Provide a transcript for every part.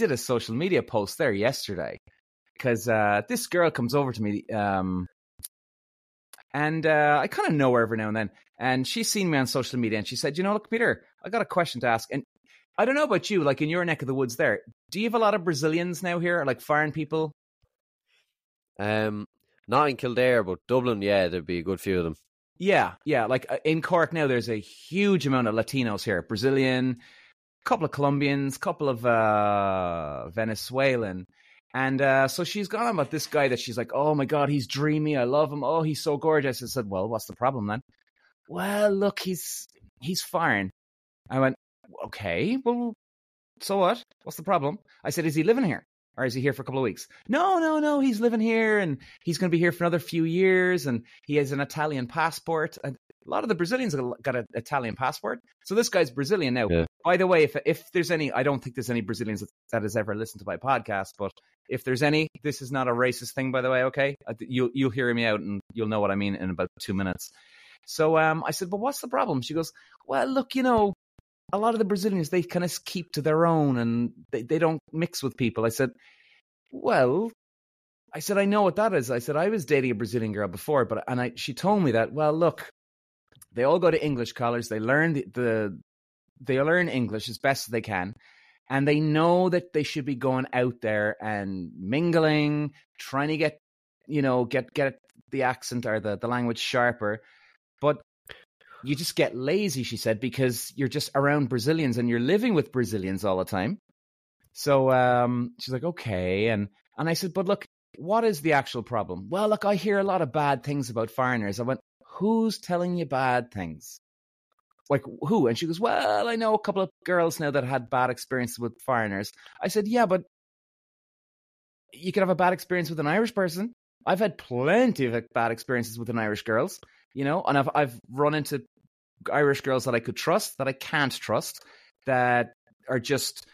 Did a social media post there yesterday because uh, this girl comes over to me, um, and uh, I kind of know her every now and then. And she's seen me on social media, and she said, "You know, look, Peter, I got a question to ask." And I don't know about you, like in your neck of the woods, there, do you have a lot of Brazilians now here, like foreign people? Um, not in Kildare, but Dublin, yeah, there'd be a good few of them. Yeah, yeah. Like uh, in Cork now, there's a huge amount of Latinos here. Brazilian, couple of Colombians, couple of uh, Venezuelan. And uh, so she's gone on about this guy that she's like, oh my God, he's dreamy. I love him. Oh, he's so gorgeous. I said, well, what's the problem then? Well, look, he's he's foreign. I went, okay, well, so what? What's the problem? I said, is he living here? Or is he here for a couple of weeks? No, no, no. He's living here and he's going to be here for another few years. And he has an Italian passport. And a lot of the Brazilians got an Italian passport. So this guy's Brazilian now. Yeah. By the way, if if there's any, I don't think there's any Brazilians that, has ever listened to my podcast, but if there's any, this is not a racist thing, by the way. Okay, uh, you'll you'll hear me out and you'll know what I mean in about two minutes. So um, I said, but what's the problem? She goes, well, look, you know, a lot of the Brazilians they kind of keep to their own and they, they don't mix with people. I said, well, I said I know what that is. I said I was dating a Brazilian girl before, but and I she told me that. Well, look, they all go to English college. They learn the, the they learn English as best as they can, and they know that they should be going out there and mingling, trying to get you know get get the accent or the the language sharper, but you just get lazy, she said, because you're just around Brazilians and you're living with Brazilians all the time. So um, she's like, okay, and and I said, but look, what is the actual problem? Well, look, I hear a lot of bad things about foreigners. I went, who's telling you bad things? Like who? And she goes, well, I know a couple of girls now that had bad experiences with foreigners. I said, yeah, but you could have a bad experience with an Irish person. I've had plenty of bad experiences with an Irish girls, you know, and I've I've run into Irish girls that I could trust, that I can't trust, that are just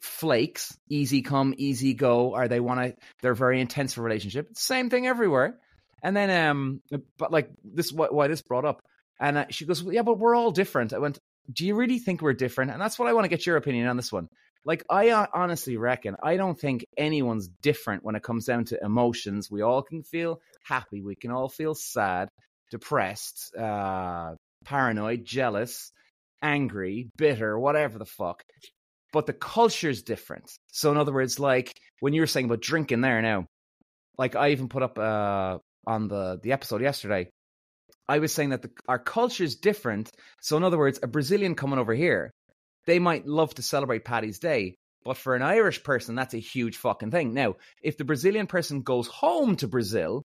flakes, easy come, easy go, or they want to, they're very intense for relationship. Same thing everywhere. And then, um, but like this, why, why this brought up, and uh, she goes, well, yeah, but we're all different. I went, do you really think we're different? And that's what I want to get your opinion on this one. Like, I uh, honestly reckon, I don't think anyone's different when it comes down to emotions. We all can feel happy. We can all feel sad, depressed, uh, paranoid, jealous, angry, bitter, whatever the fuck. But the culture's different. So, in other words, like when you were saying about drinking there now, like I even put up uh, on the the episode yesterday, I was saying that the, our culture is different. So, in other words, a Brazilian coming over here, they might love to celebrate Paddy's Day, but for an Irish person, that's a huge fucking thing. Now, if the Brazilian person goes home to Brazil,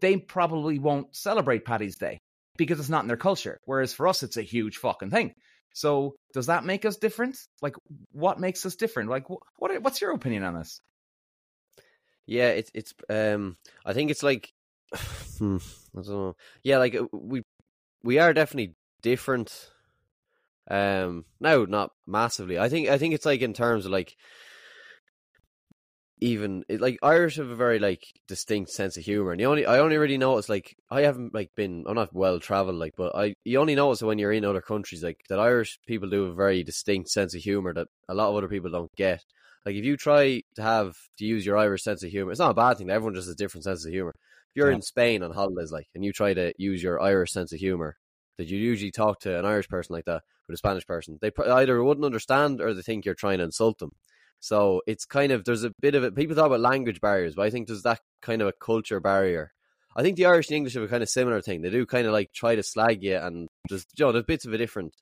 they probably won't celebrate Paddy's Day because it's not in their culture. Whereas for us, it's a huge fucking thing. So, does that make us different? Like, what makes us different? Like, what what's your opinion on this? Yeah, it's it's um I think it's like hmm, I don't know. Yeah, like uh, we we are definitely different. Um no, not massively. I think I think it's like in terms of like even like Irish have a very like distinct sense of humor, and you only I only really notice like I haven't like been I'm not well traveled like, but I you only notice when you're in other countries like that Irish people do a very distinct sense of humor that a lot of other people don't get. Like if you try to have to use your Irish sense of humor, it's not a bad thing. Everyone just has a different sense of humor. You're yeah. in Spain on holidays, like, and you try to use your Irish sense of humor, that you usually talk to an Irish person like that with a Spanish person, they either wouldn't understand or they think you're trying to insult them. So it's kind of there's a bit of it. People talk about language barriers, but I think there's that kind of a culture barrier. I think the Irish and English have a kind of similar thing. They do kind of like try to slag you, and there's you know there's bits of a different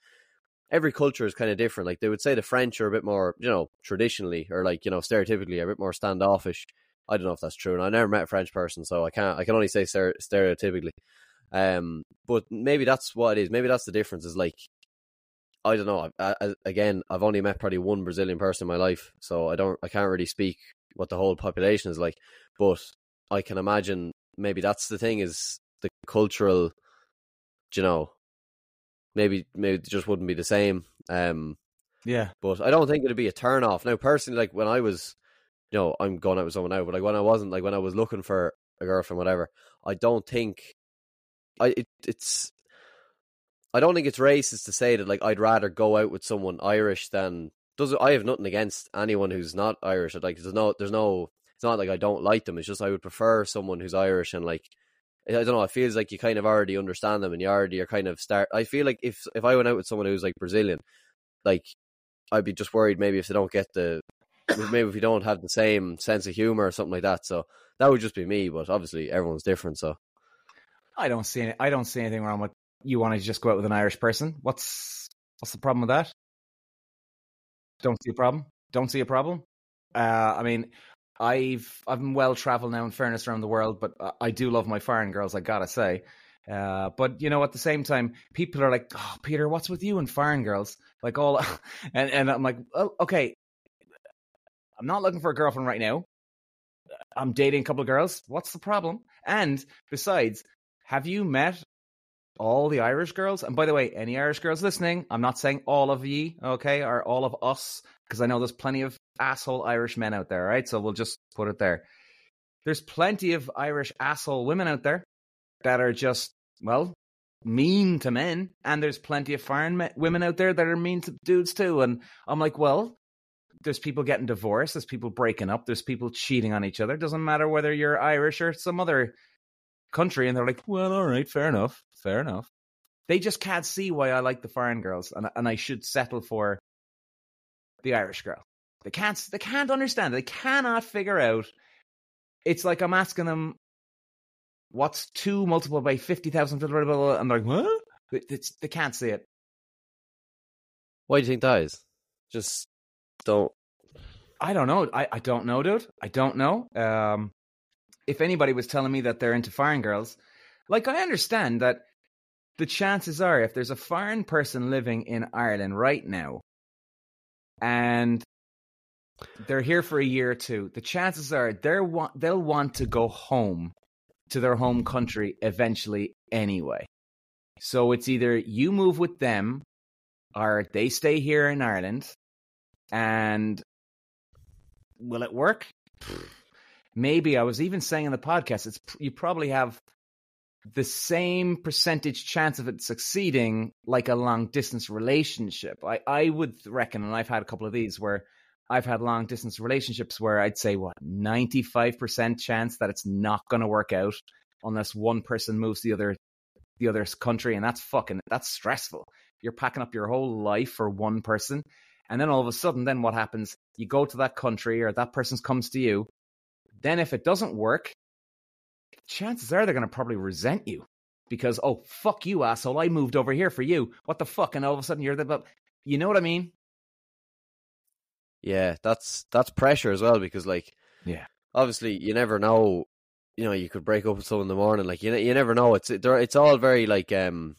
every culture is kind of different. Like they would say the French are a bit more, you know, traditionally or like you know stereotypically a bit more standoffish. I don't know if that's true, and I never met a French person, so I can't. I can only say stereotypically. Um, but maybe that's what it is. Maybe that's the difference. Is like I don't know. I, I, again, I've only met probably one Brazilian person in my life, so I don't. I can't really speak what the whole population is like. But I can imagine maybe that's the thing is the cultural, you know, maybe maybe it just wouldn't be the same. Um, yeah, but I don't think it'd be a turn off. Now, personally, like when I was, you know, I'm going out with someone now, but like when I wasn't, like when I was looking for a girlfriend, whatever, I don't think, I it, it's, I don't think it's racist to say that like I'd rather go out with someone Irish than does I have nothing against anyone who's not Irish. Like there's no there's no it's not like I don't like them. It's just I would prefer someone who's Irish and like I don't know. It feels like you kind of already understand them and you already are kind of start. I feel like if if I went out with someone who's like Brazilian, like I'd be just worried maybe if they don't get the maybe if you don't have the same sense of humor or something like that. So that would just be me. But obviously everyone's different. So I don't see any, I don't see anything wrong with you wanting to just go out with an Irish person. What's what's the problem with that? Don't see a problem. Don't see a problem. Uh, I mean, I've been well traveled now, in fairness, around the world, but I do love my foreign girls. I gotta say. Uh, but you know, at the same time, people are like, "Oh, Peter, what's with you and foreign girls?" Like all, and and I'm like, "Oh, okay. I'm not looking for a girlfriend right now. I'm dating a couple of girls. What's the problem? And besides, have you met all the Irish girls? And by the way, any Irish girls listening, I'm not saying all of ye, okay, or all of us, because I know there's plenty of asshole Irish men out there, right? So we'll just put it there. There's plenty of Irish asshole women out there that are just, well, mean to men. And there's plenty of foreign me- women out there that are mean to dudes too. And I'm like, well, there's people getting divorced, there's people breaking up, there's people cheating on each other. It doesn't matter whether you're Irish or some other country. And they're like, well, all right, fair enough, fair enough. They just can't see why I like the foreign girls and, and I should settle for the Irish girl. They can't. They can't understand. They cannot figure out. It's like I'm asking them, "What's two multiplied by fifty thousand?" And they're like, "What?" It's, they can't see it. Why do you think that is? Just don't. I don't know. I, I don't know, dude. I don't know. Um, if anybody was telling me that they're into foreign girls, like I understand that the chances are, if there's a foreign person living in Ireland right now, and they're here for a year or two, the chances are they're wa- they'll want to go home to their home country eventually anyway. So it's either you move with them or they stay here in Ireland and will it work? Maybe I was even saying in the podcast it's you probably have the same percentage chance of it succeeding like a long distance relationship. I, I would reckon, and I've had a couple of these where I've had long distance relationships where I'd say what 95% chance that it's not going to work out unless one person moves the other the other country and that's fucking that's stressful. You're packing up your whole life for one person and then all of a sudden then what happens? You go to that country or that person comes to you. Then if it doesn't work, chances are they're going to probably resent you because oh fuck you asshole I moved over here for you. What the fuck and all of a sudden you're the you know what I mean? Yeah, that's that's pressure as well because like yeah, obviously you never know. You know, you could break up with someone in the morning. Like you, you never know. It's it's all very like um,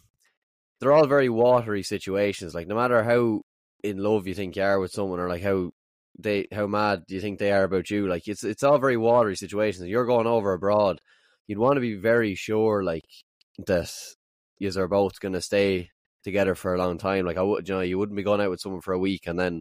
they're all very watery situations. Like no matter how in love you think you are with someone, or like how they how mad do you think they are about you, like it's it's all very watery situations. You're going over abroad, you'd want to be very sure like that you are both going to stay together for a long time. Like I would, you know, you wouldn't be going out with someone for a week and then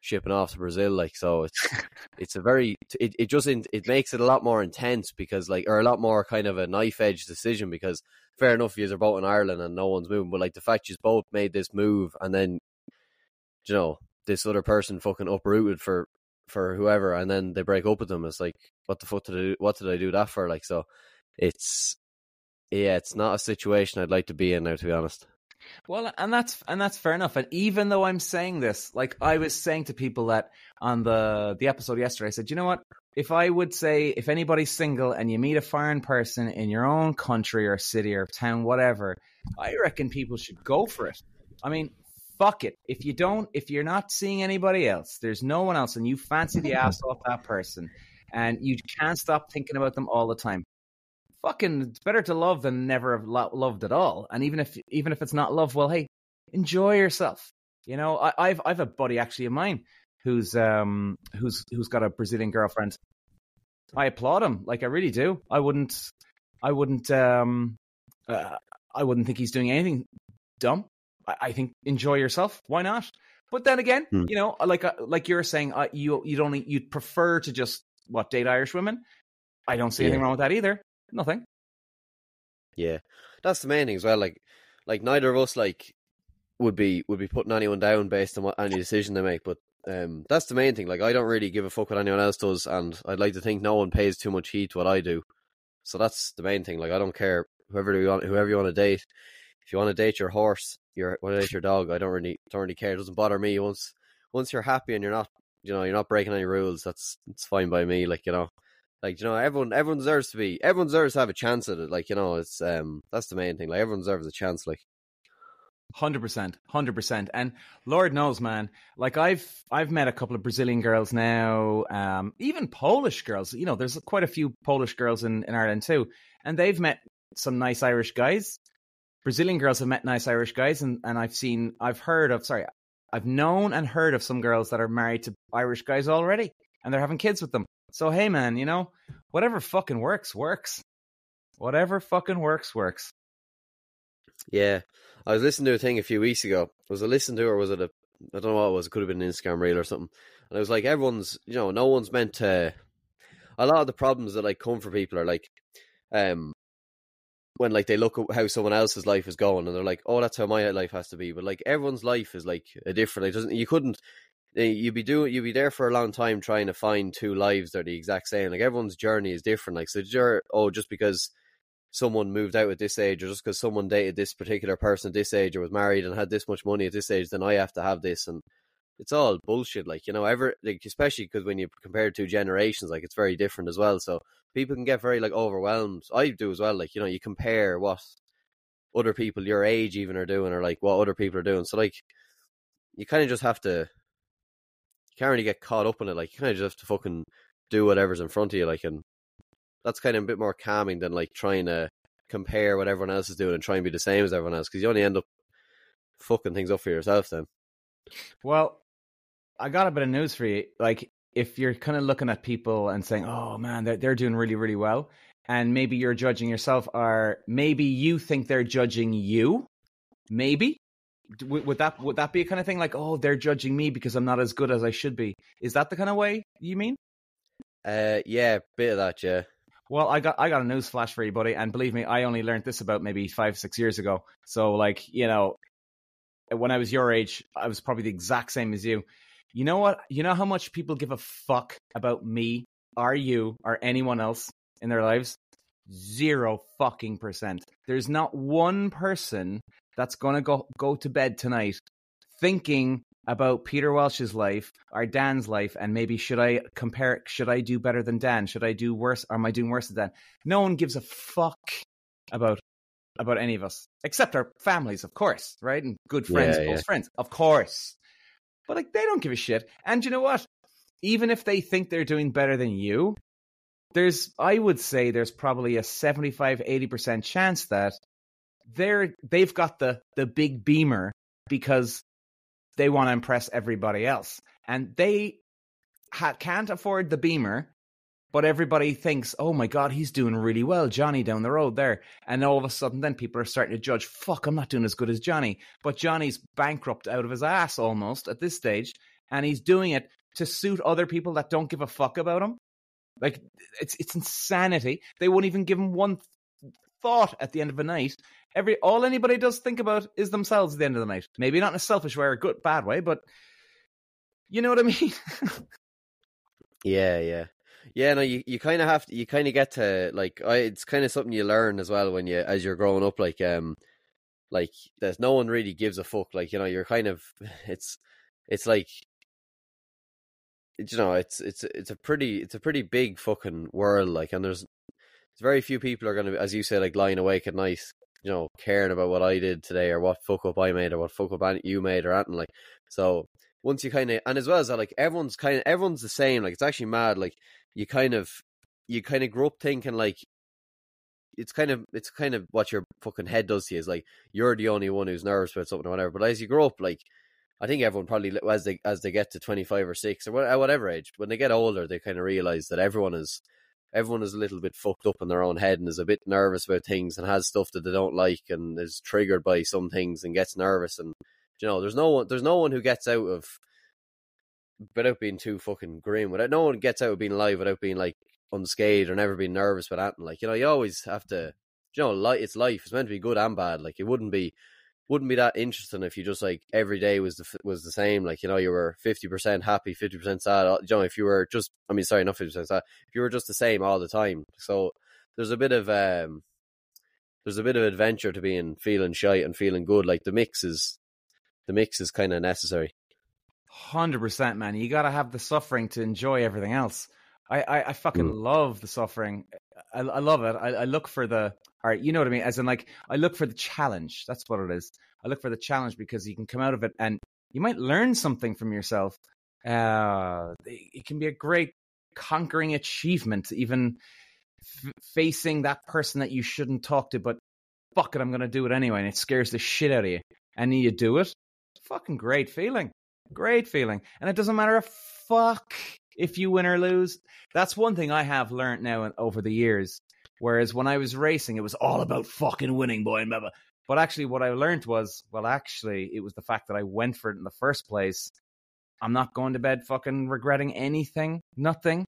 shipping off to Brazil. Like so, it's it's a very it it just it makes it a lot more intense because like or a lot more kind of a knife edge decision because fair enough, you are both in Ireland and no one's moving, but like the fact you both made this move and then you know this other person fucking uprooted for for whoever and then they break up with them. It's like what the fuck did I do? What did I do that for? Like so, it's yeah, it's not a situation I'd like to be in now, to be honest. Well, and that's and that's fair enough. And even though I'm saying this, like I was saying to people that on the the episode yesterday, I said, you know what? If I would say if anybody's single and you meet a foreign person in your own country or city or town, whatever, I reckon people should go for it. I mean, fuck it. If you don't, if you're not seeing anybody else, there's no one else, and you fancy the ass off that person, and you can't stop thinking about them all the time fucking it's better to love than never have lo- loved at all. And even if even if it's not love, well, hey, enjoy yourself. You know, I, I've I've a buddy actually of mine who's um who's who's got a Brazilian girlfriend. I applaud him, like I really do. I wouldn't, I wouldn't, um, uh, I wouldn't think he's doing anything dumb. I, I think enjoy yourself. Why not? But then again, hmm. you know, like uh, like you're saying, uh, you you'd only you'd prefer to just what date Irish women. I don't see yeah. anything wrong with that either. Nothing. Yeah, that's the main thing as well. Like, like neither of us like would be would be putting anyone down based on what any decision they make. But um, that's the main thing. Like I don't really give a fuck what anyone else does, and I'd like to think no one pays too much heed to what I do. So that's the main thing. Like I don't care whoever you want, whoever you want to date. If you want to date your horse, your want to date your dog, I don't really don't really care. It doesn't bother me once once you're happy and you're not you know you're not breaking any rules. That's it's fine by me. Like you know, like you know everyone everyone deserves to be everyone deserves to have a chance at it. Like you know it's um that's the main thing. Like everyone deserves a chance. Like Hundred percent, hundred percent, and Lord knows, man. Like I've I've met a couple of Brazilian girls now, um, even Polish girls. You know, there's quite a few Polish girls in, in Ireland too, and they've met some nice Irish guys. Brazilian girls have met nice Irish guys, and, and I've seen, I've heard of, sorry, I've known and heard of some girls that are married to Irish guys already, and they're having kids with them. So hey, man, you know, whatever fucking works works. Whatever fucking works works. Yeah, I was listening to a thing a few weeks ago. Was I listening to, or was it a? I don't know what it was. It could have been an Instagram reel or something. And I was like, everyone's, you know, no one's meant to. A lot of the problems that like come for people are like, um, when like they look at how someone else's life is going and they're like, oh, that's how my life has to be. But like everyone's life is like a different. It doesn't you couldn't eh, you'd be doing you'd be there for a long time trying to find two lives that are the exact same. Like everyone's journey is different. Like so, you're, oh, just because someone moved out at this age, or just because someone dated this particular person at this age, or was married and had this much money at this age, then I have to have this. And it's all bullshit. Like you know, ever like especially because when you compare two generations, like it's very different as well. So people can get very like overwhelmed. I do as well. Like you know, you compare what other people your age even are doing, or like what other people are doing. So like you kind of just have to. You can't really get caught up in it. Like you kind of just have to fucking do whatever's in front of you. Like and that's kind of a bit more calming than like trying to compare what everyone else is doing and try and be the same as everyone else because you only end up fucking things up for yourself then. Well, I got a bit of news for you. Like, if you're kind of looking at people and saying, "Oh man, they're they're doing really really well," and maybe you're judging yourself, or maybe you think they're judging you, maybe would, would that would that be a kind of thing like, "Oh, they're judging me because I'm not as good as I should be"? Is that the kind of way you mean? Uh, yeah, bit of that, yeah. Well, I got I got a news flash for you, buddy, and believe me, I only learned this about maybe five six years ago. So, like, you know, when I was your age, I was probably the exact same as you. You know what? You know how much people give a fuck about me, or you, or anyone else in their lives? Zero fucking percent. There's not one person that's gonna go go to bed tonight thinking about Peter Walsh's life or Dan's life, and maybe should I compare? Should I do better than Dan? Should I do worse? Or am I doing worse than Dan? No one gives a fuck about about any of us except our families, of course, right? And good friends, yeah, close yeah. friends, of course. But like, they don't give a shit. And you know what? Even if they think they're doing better than you, there's, I would say, there's probably a 75, 80% chance that they're they've got the the big beamer because they want to impress everybody else. And they ha- can't afford the Beamer, but everybody thinks, oh my God, he's doing really well. Johnny down the road there. And all of a sudden, then people are starting to judge, fuck, I'm not doing as good as Johnny. But Johnny's bankrupt out of his ass almost at this stage. And he's doing it to suit other people that don't give a fuck about him. Like, it's, it's insanity. They won't even give him one thought at the end of the night every all anybody does think about is themselves at the end of the night. Maybe not in a selfish way or a good bad way, but you know what I mean. yeah, yeah. Yeah, no, you, you kind of have to, you kind of get to like, I, it's kind of something you learn as well when you, as you're growing up, like, um, like there's no one really gives a fuck. Like, you know, you're kind of, it's, it's like, you know, it's, it's, it's a pretty, it's a pretty big fucking world. Like, and there's, there's very few people are going to, as you say, like lying awake at night you know, caring about what I did today or what fuck up I made or what fuck up you made or anything like. So once you kind of, and as well as that, like everyone's kind of, everyone's the same. Like it's actually mad. Like you kind of, you kind of grow up thinking like, it's kind of, it's kind of what your fucking head does to you is like, you're the only one who's nervous about something or whatever. But as you grow up, like, I think everyone probably as they as they get to twenty five or six or whatever age, when they get older, they kind of realize that everyone is everyone is a little bit fucked up in their own head and is a bit nervous about things and has stuff that they don't like and is triggered by some things and gets nervous and you know there's no one there's no one who gets out of without being too fucking grim without no one gets out of being alive without being like unscathed or never being nervous about anything like you know you always have to you know like it's life it's meant to be good and bad like it wouldn't be wouldn't be that interesting if you just like every day was the was the same. Like you know, you were fifty percent happy, fifty percent sad. You know, if you were just, I mean, sorry, not fifty percent sad. If you were just the same all the time, so there's a bit of um, there's a bit of adventure to being feeling shy and feeling good. Like the mix is, the mix is kind of necessary. Hundred percent, man. You got to have the suffering to enjoy everything else. I, I, I fucking mm. love the suffering. I, I love it. I, I look for the all right, you know what I mean? As in, like, I look for the challenge. That's what it is. I look for the challenge because you can come out of it and you might learn something from yourself. Uh, it can be a great conquering achievement, even f- facing that person that you shouldn't talk to, but fuck it, I'm going to do it anyway. And it scares the shit out of you. And you do it. Fucking great feeling. Great feeling. And it doesn't matter a fuck if you win or lose. That's one thing I have learned now over the years. Whereas when I was racing, it was all about fucking winning, boy, and blah. But actually, what I learned was, well, actually, it was the fact that I went for it in the first place. I'm not going to bed fucking regretting anything, nothing.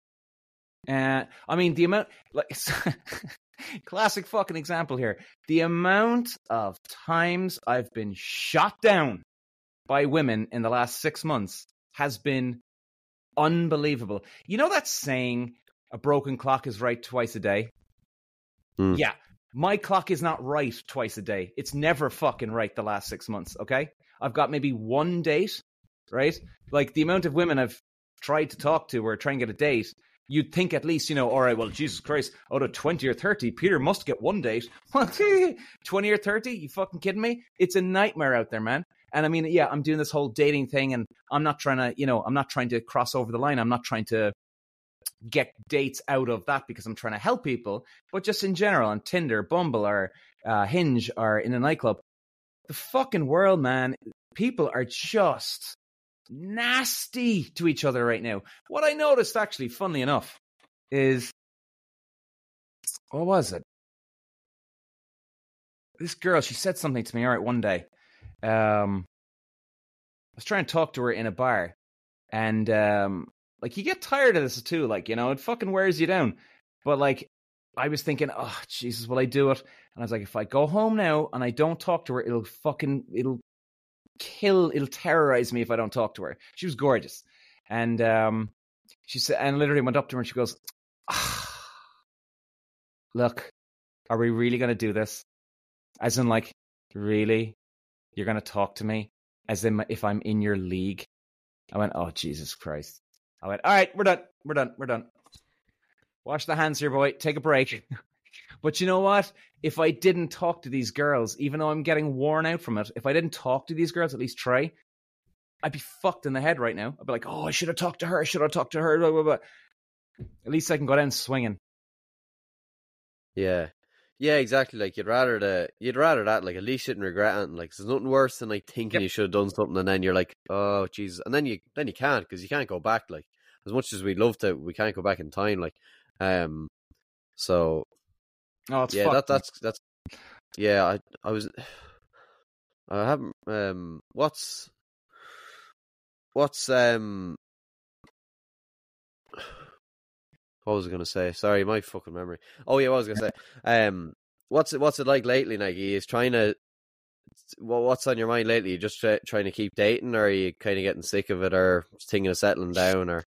Uh, I mean, the amount, like, classic fucking example here. The amount of times I've been shot down by women in the last six months has been unbelievable. You know that saying, a broken clock is right twice a day? Mm. Yeah. My clock is not right twice a day. It's never fucking right the last six months, okay? I've got maybe one date, right? Like the amount of women I've tried to talk to or try and get a date, you'd think at least, you know, all right, well, Jesus Christ, out of 20 or 30, Peter must get one date. 20 or 30? You fucking kidding me? It's a nightmare out there, man. And I mean, yeah, I'm doing this whole dating thing and I'm not trying to, you know, I'm not trying to cross over the line. I'm not trying to get dates out of that because I'm trying to help people, but just in general on Tinder, Bumble, or uh, Hinge, or in a nightclub, the fucking world, man, people are just nasty to each other right now. What I noticed, actually, funnily enough, is what was it? This girl, she said something to me. All right, one day, um, I was trying to talk to her in a bar, and um, like you get tired of this too, like, you know, it fucking wears you down. But like I was thinking, oh Jesus, will I do it? And I was like, if I go home now and I don't talk to her, it'll fucking it'll kill, it'll terrorize me if I don't talk to her. She was gorgeous. And um she said and literally went up to her and she goes, ah, look, are we really gonna do this? As in like, really? You're gonna talk to me? As if I'm in your league? I went, oh Jesus Christ. I went, all right, we're done. We're done. We're done. Wash the hands here, boy. Take a break. but you know what? If I didn't talk to these girls, even though I'm getting worn out from it, if I didn't talk to these girls, at least try, I'd be fucked in the head right now. I'd be like, oh, I should have talked to her. I should have talked to her. Blah, blah, blah. At least I can go down swinging. Yeah. Yeah, exactly. Like you'd rather the you'd rather that. Like at least you didn't regret it. Like there's nothing worse than like thinking yep. you should have done something, and then you're like, oh Jesus, and then you then you can't because you can't go back. Like as much as we'd love to, we can't go back in time. Like, um, so oh, it's yeah, that that's that's yeah. I I was I haven't um what's what's um what was I going to say? Sorry, my fucking memory. Oh yeah, what was I going to say? Um, what's it? What's it like lately, Nike? Is trying to. Well, what's on your mind lately? You just try, trying to keep dating, or are you kind of getting sick of it, or thinking of settling down, or?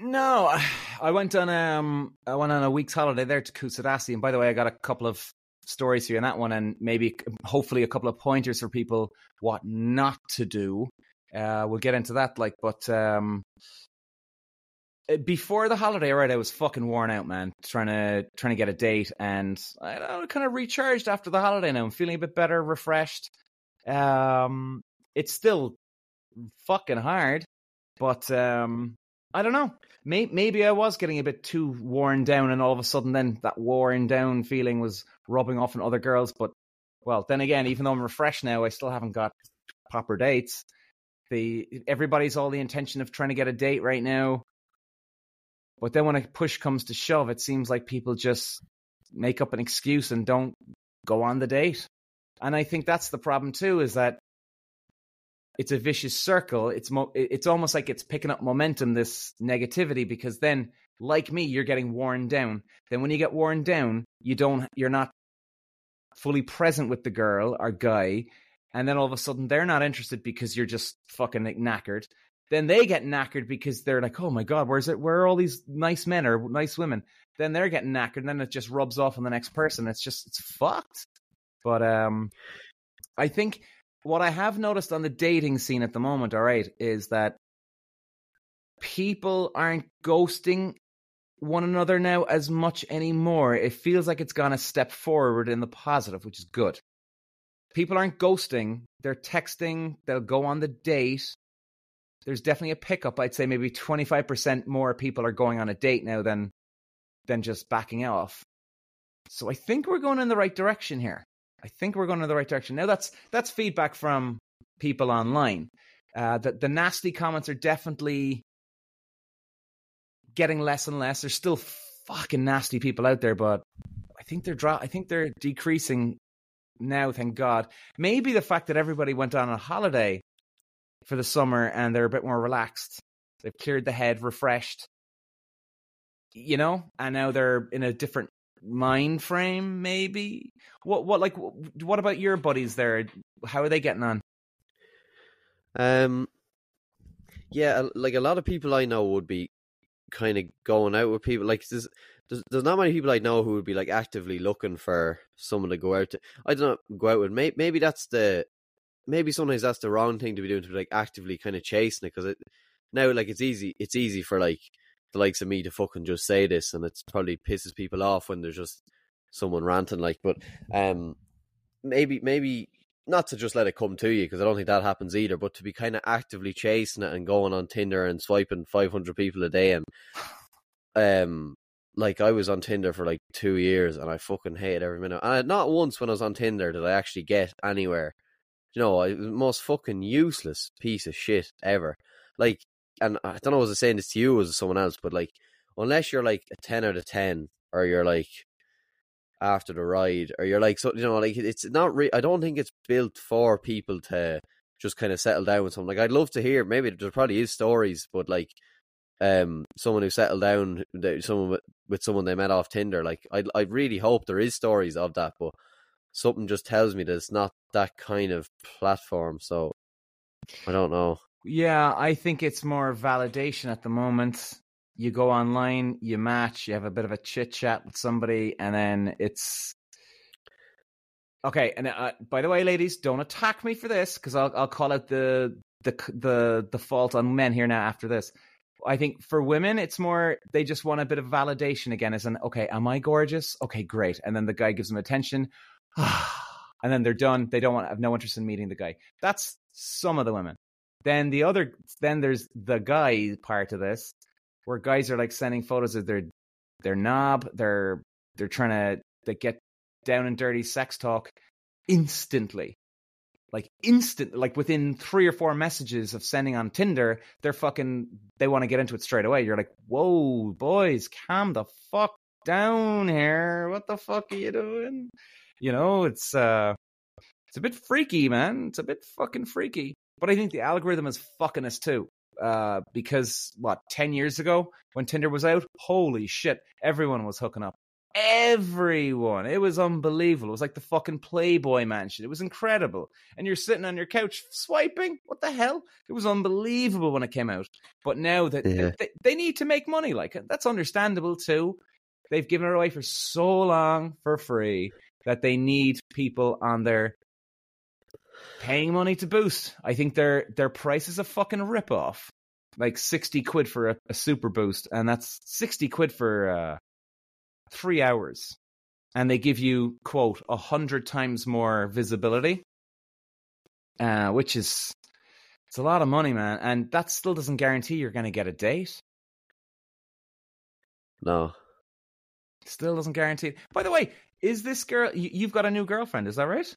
No, I went on um I went on a week's holiday there to Kusadasi, and by the way, I got a couple of stories here in that one, and maybe hopefully a couple of pointers for people what not to do. Uh, we'll get into that, like, but um, before the holiday, right, I was fucking worn out, man, trying to trying to get a date, and I, I kind of recharged after the holiday. Now I'm feeling a bit better, refreshed. Um, it's still fucking hard, but um, I don't know. Maybe, maybe I was getting a bit too worn down, and all of a sudden, then that worn down feeling was rubbing off on other girls. But well, then again, even though I'm refreshed now, I still haven't got proper dates. The everybody's all the intention of trying to get a date right now. But then when a push comes to shove, it seems like people just make up an excuse and don't go on the date. And I think that's the problem too, is that it's a vicious circle. It's mo- it's almost like it's picking up momentum, this negativity, because then, like me, you're getting worn down. Then when you get worn down, you don't, you're not fully present with the girl or guy, and then all of a sudden they're not interested because you're just fucking knackered. Then they get knackered because they're like, oh my god, where's it? Where are all these nice men or nice women? Then they're getting knackered, and then it just rubs off on the next person. It's just it's fucked. But um, I think what I have noticed on the dating scene at the moment, all right, is that people aren't ghosting one another now as much anymore. It feels like it's gone a step forward in the positive, which is good. People aren't ghosting, they're texting, they'll go on the date. There's definitely a pickup. I'd say maybe 25% more people are going on a date now than than just backing off. So I think we're going in the right direction here. I think we're going in the right direction. Now that's that's feedback from people online. Uh, the the nasty comments are definitely getting less and less. There's still fucking nasty people out there, but I think they're dro- I think they're decreasing now. Thank God. Maybe the fact that everybody went on a holiday for the summer and they're a bit more relaxed. They've cleared the head, refreshed, you know, and now they're in a different mind frame. Maybe what what like what about your buddies there? How are they getting on? Um, yeah, like a lot of people I know would be kind of going out with people. Like there's, there's there's not many people I know who would be like actively looking for someone to go out to. I don't know, go out with. Maybe, maybe that's the maybe sometimes that's the wrong thing to be doing to be like actively kind of chasing it because it now like it's easy it's easy for like the likes of me to fucking just say this and it's probably pisses people off when there's just someone ranting like but um maybe maybe not to just let it come to you because I don't think that happens either, but to be kind of actively chasing it and going on Tinder and swiping 500 people a day and um like I was on Tinder for like 2 years and I fucking hate every minute. And not once when I was on Tinder did I actually get anywhere. You know, the most fucking useless piece of shit ever. Like and I don't know was I saying this to you or someone else, but like unless you're like a 10 out of 10 or you're like after the ride, or you're like, so you know, like it's not. Re- I don't think it's built for people to just kind of settle down with something. Like I'd love to hear. Maybe there probably is stories, but like, um, someone who settled down, someone with, with someone they met off Tinder. Like I, I really hope there is stories of that, but something just tells me that it's not that kind of platform. So I don't know. Yeah, I think it's more validation at the moment you go online, you match, you have a bit of a chit chat with somebody, and then it's okay. And uh, by the way, ladies, don't attack me for this because I'll I'll call out the the the the fault on men here now after this. I think for women, it's more they just want a bit of validation again. As an okay, am I gorgeous? Okay, great. And then the guy gives them attention, and then they're done. They don't want have no interest in meeting the guy. That's some of the women. Then the other, then there's the guy part of this where guys are like sending photos of their their knob, they're they're trying to they get down and dirty sex talk instantly. Like instant like within three or four messages of sending on Tinder, they're fucking they want to get into it straight away. You're like, whoa, boys, calm the fuck down here. What the fuck are you doing? You know, it's uh it's a bit freaky, man. It's a bit fucking freaky. But I think the algorithm is fucking us too uh, because what ten years ago when Tinder was out, holy shit, everyone was hooking up. Everyone, it was unbelievable. It was like the fucking Playboy Mansion. It was incredible, and you're sitting on your couch swiping. What the hell? It was unbelievable when it came out. But now that yeah. they, they need to make money, like that's understandable too. They've given it away for so long for free that they need people on their paying money to boost. I think their their price is a fucking ripoff. Like sixty quid for a, a super boost, and that's sixty quid for uh, three hours, and they give you quote a hundred times more visibility, uh, which is it's a lot of money, man, and that still doesn't guarantee you're going to get a date. No, still doesn't guarantee. it. By the way, is this girl? You've got a new girlfriend, is that right?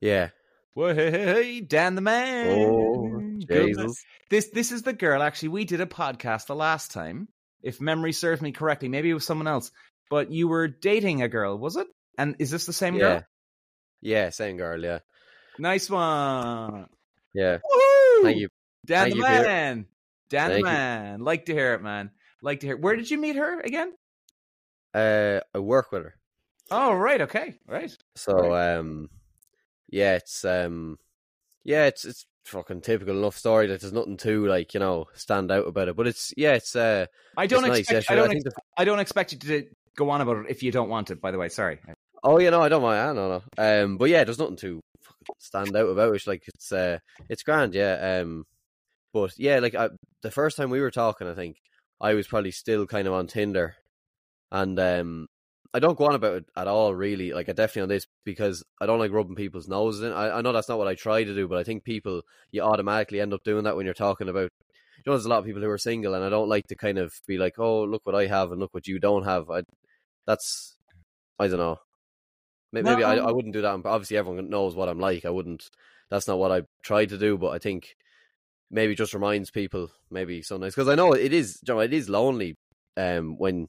Yeah. Well, hey, hey, hey, Dan the man. Oh, Jesus. This this is the girl. Actually, we did a podcast the last time. If memory serves me correctly, maybe it was someone else. But you were dating a girl, was it? And is this the same yeah. girl? Yeah, same girl. Yeah. Nice one. Yeah. Woo-hoo! Thank you. Dan Thank the you, man. Dan Thank the you. man. Like to hear it, man. Like to hear. Where did you meet her again? Uh, I work with her. Oh, right. Okay. Right. So, um, yeah, it's um, yeah, it's it's fucking typical enough story that there's nothing too like you know stand out about it. But it's yeah, it's uh, I don't expect. nice. I don't. think ex- the- I don't expect you to go on about it if you don't want it. By the way, sorry. Oh yeah, no, I don't mind. I don't know. Um, but yeah, there's nothing to stand out about it. Like it's uh, it's grand. Yeah. Um, but yeah, like I, the first time we were talking, I think I was probably still kind of on Tinder, and um, I don't go on about it at all. Really, like I definitely on this because I don't like rubbing people's noses in. I, I know that's not what I try to do, but I think people you automatically end up doing that when you're talking about. You know, there's a lot of people who are single, and I don't like to kind of be like, "Oh, look what I have, and look what you don't have." I, that's, I don't know. May- Maybe I, I wouldn't do that. Obviously, everyone knows what I'm like. I wouldn't. That's not what I try to do. But I think maybe just reminds people maybe sometimes because I know it is. You know, it is lonely. Um, when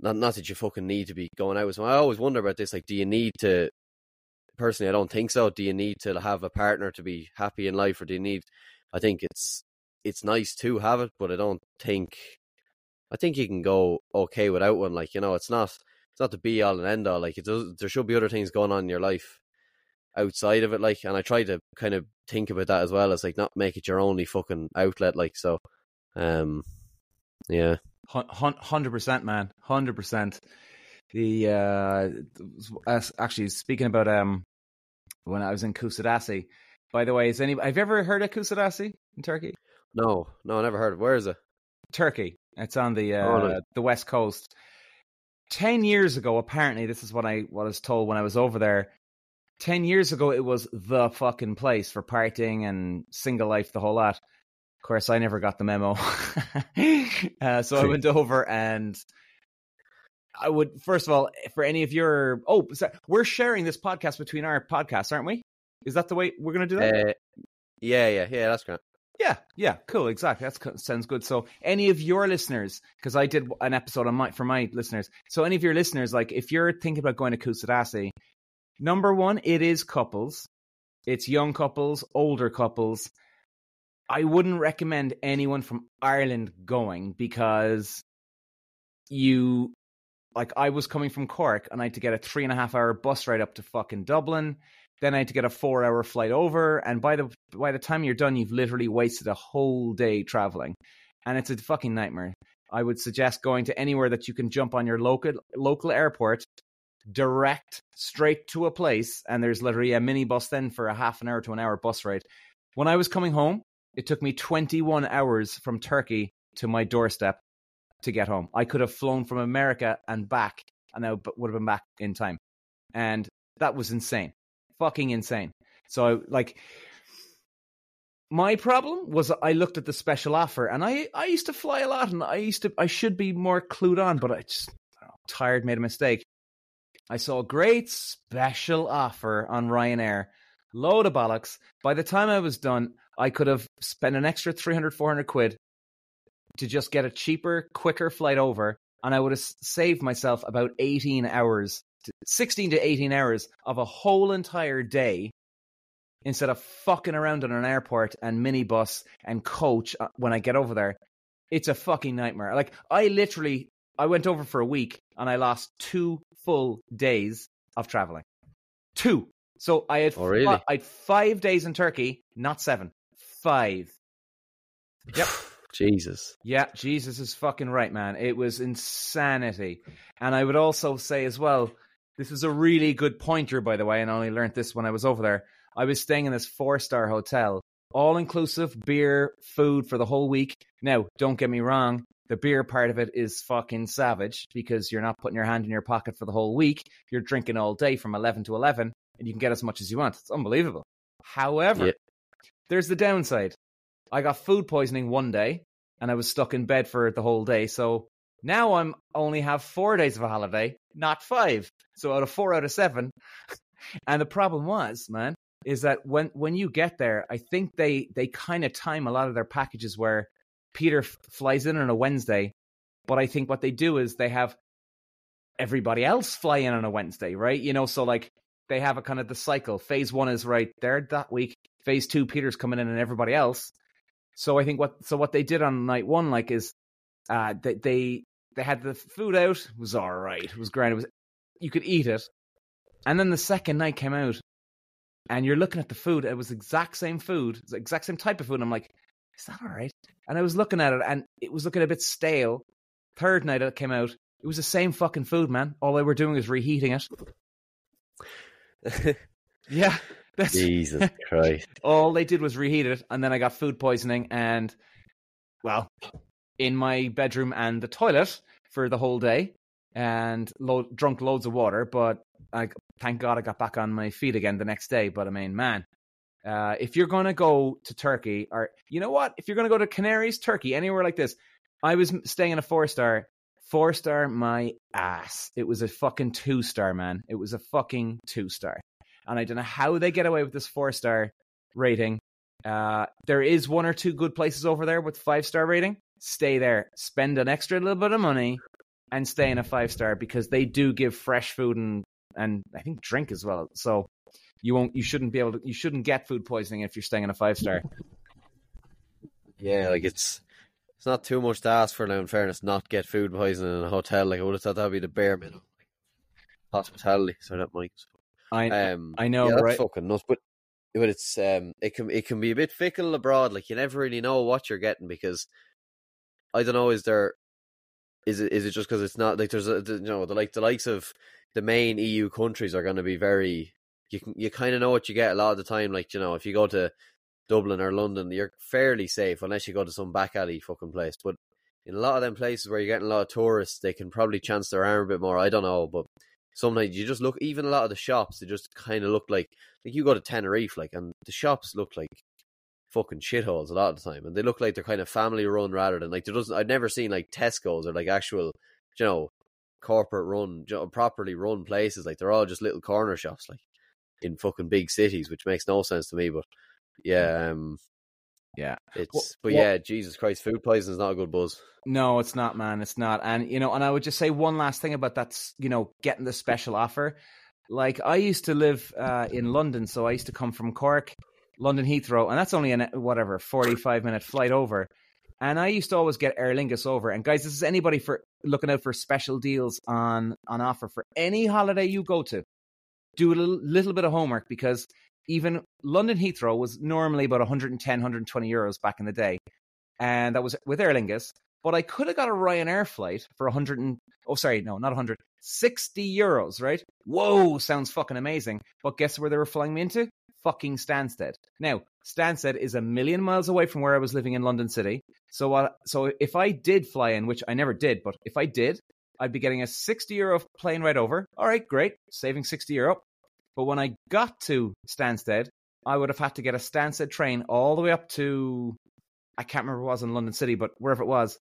not not that you fucking need to be going out with. I always wonder about this. Like, do you need to? Personally, I don't think so. Do you need to have a partner to be happy in life, or do you need? I think it's it's nice to have it, but I don't think. I think you can go okay without one. Like you know, it's not it's not the be all and end all. Like it does, there should be other things going on in your life outside of it. Like, and I try to kind of think about that as well as like not make it your only fucking outlet. Like, so, um, yeah, Hundred percent, man. Hundred percent. The uh, actually speaking about um, when I was in Kusadasi. By the way, is any have you ever heard of Kusadasi in Turkey? no, no, I never heard of. Where is it? Turkey. It's on the uh, Oh, nice. the west coast. Ten years ago, apparently, this is what I what I was told when I was over there. Ten years ago, it was the fucking place for partying and single life, the whole lot. Of course, I never got the memo, uh, so I went over and I would first of all, for any of your oh, so we're sharing this podcast between our podcasts, aren't we? Is that the way we're going to do that? Uh, yeah, yeah, yeah. That's great. Yeah, yeah, cool, exactly. That sounds good. So, any of your listeners, because I did an episode on my for my listeners. So, any of your listeners, like if you're thinking about going to Kusadasi, number one, it is couples. It's young couples, older couples. I wouldn't recommend anyone from Ireland going because you, like, I was coming from Cork and I had to get a three and a half hour bus ride up to fucking Dublin. Then I had to get a four hour flight over, and by the by the time you're done, you've literally wasted a whole day traveling, and it's a fucking nightmare. I would suggest going to anywhere that you can jump on your local local airport, direct straight to a place, and there's literally a minibus then for a half an hour to an hour bus ride. When I was coming home, it took me 21 hours from Turkey to my doorstep to get home. I could have flown from America and back, and I would have been back in time, and that was insane fucking insane. So like my problem was I looked at the special offer and I I used to fly a lot and I used to I should be more clued on but I just tired made a mistake. I saw a great special offer on Ryanair. Load of bollocks. By the time I was done, I could have spent an extra 300 400 quid to just get a cheaper, quicker flight over and I would have saved myself about 18 hours 16 to 18 hours of a whole entire day instead of fucking around in an airport and minibus and coach uh, when I get over there. It's a fucking nightmare. Like I literally I went over for a week and I lost two full days of traveling. Two. So I had Oh, really? fi- I had 5 days in Turkey, not 7. 5. Yep. Jesus. Yeah, Jesus is fucking right, man. It was insanity. And I would also say as well, this is a really good pointer, by the way, and I only learned this when I was over there. I was staying in this four star hotel, all inclusive beer, food for the whole week. Now, don't get me wrong, the beer part of it is fucking savage because you're not putting your hand in your pocket for the whole week. You're drinking all day from 11 to 11, and you can get as much as you want. It's unbelievable. However, Yeah. There's the downside. I got food poisoning one day, and I was stuck in bed for the whole day. So now I'm only have four days of a holiday, not five. So out of four out of seven. and the problem was, man, is that when when you get there, I think they they kind of time a lot of their packages where Peter f- flies in on a Wednesday, but I think what they do is they have everybody else fly in on a Wednesday, right? You know, so like they have a kind of the cycle. Phase one is right there that week. Phase two, Peter's coming in and everybody else. So I think what so what they did on night one, like, is uh they they, they had the food out, it was all right, it was grand, it was you could eat it, and then the second night came out, and you're looking at the food. It was exact same food, the exact same type of food. And I'm like, is that all right? And I was looking at it, and it was looking a bit stale. Third night it came out, it was the same fucking food, man. All they were doing was reheating it. yeah, that's Jesus Christ. all they did was reheat it, and then I got food poisoning, and well, in my bedroom and the toilet for the whole day, and lo- drunk loads of water. But I thank God I got back on my feet again the next day. But I mean, man, uh, if you're gonna go to Turkey, or you know what, if you're gonna go to Canaries, Turkey, anywhere like this, I was staying in a four star. Four star, my ass. It was a fucking two star, man. It was a fucking two star and I don't know how they get away with this four star rating. Uh, there is one or two good places over there with five star rating. Stay there, spend an extra little bit of money, and stay in a five star because they do give fresh food and and I think drink as well. So you won't, you shouldn't be able to, you shouldn't get food poisoning if you're staying in a five star. Yeah, like it's it's not too much to ask for now. In fairness, not get food poisoning in a hotel. Like I would have thought that'd be the bare minimum. Hospitality, so that might. I Um, I know, yeah, right? fucking nuts. But but it's um, it can it can be a bit fickle abroad. Like you never really know what you're getting because I don't know. Is there is it is it just because it's not like there's a you know the like the likes of the main EU countries are going to be very you can you kind of know what you get a lot of the time. Like you know if you go to Dublin or London, you're fairly safe unless you go to some back alley fucking place. But in a lot of them places where you're getting a lot of tourists, they can probably chance their arm a bit more. I don't know, but sometimes you just look. Even a lot of the shops, they just kind of look like like you go to Tenerife, like, and the shops look like fucking shitholes a lot of the time, and they look like they're kind of family run rather than like there doesn't. I've never seen like Tesco's or like actual, you know, corporate run, you know, properly run places. Like they're all just little corner shops, like in fucking big cities, which makes no sense to me. But yeah, um, Yeah. it's Well- but well- yeah, Jesus Christ, food poisoning is not a good buzz. No, it's not, man. It's not. And you know, and I would just say one last thing about that. s- You know, getting the special offer. Like I used to live uh, in London, so I used to come from Cork, London Heathrow, and that's only a whatever forty-five minute flight over. And I used to always get Aer Lingus over. And guys, this is anybody for looking out for special deals on on offer for any holiday you go to. Do a little, little bit of homework because even London Heathrow was normally about 110, 120 euros back in the day, and that was with Aer Lingus. But I could have got a Ryanair flight for 100 and, oh, sorry, no, not 100, 60 euros, right? Whoa, sounds fucking amazing. But guess where they were flying me into? Fucking Stansted. Now, Stansted is a million miles away from where I was living in London City. So, uh, so if I did fly in, which I never did, but if I did, I'd be getting a 60 euro plane ride over. All right, great, saving 60 euro. But when I got to Stansted, I would have had to get a Stansted train all the way up to, I can't remember what it was in London City, but wherever it was.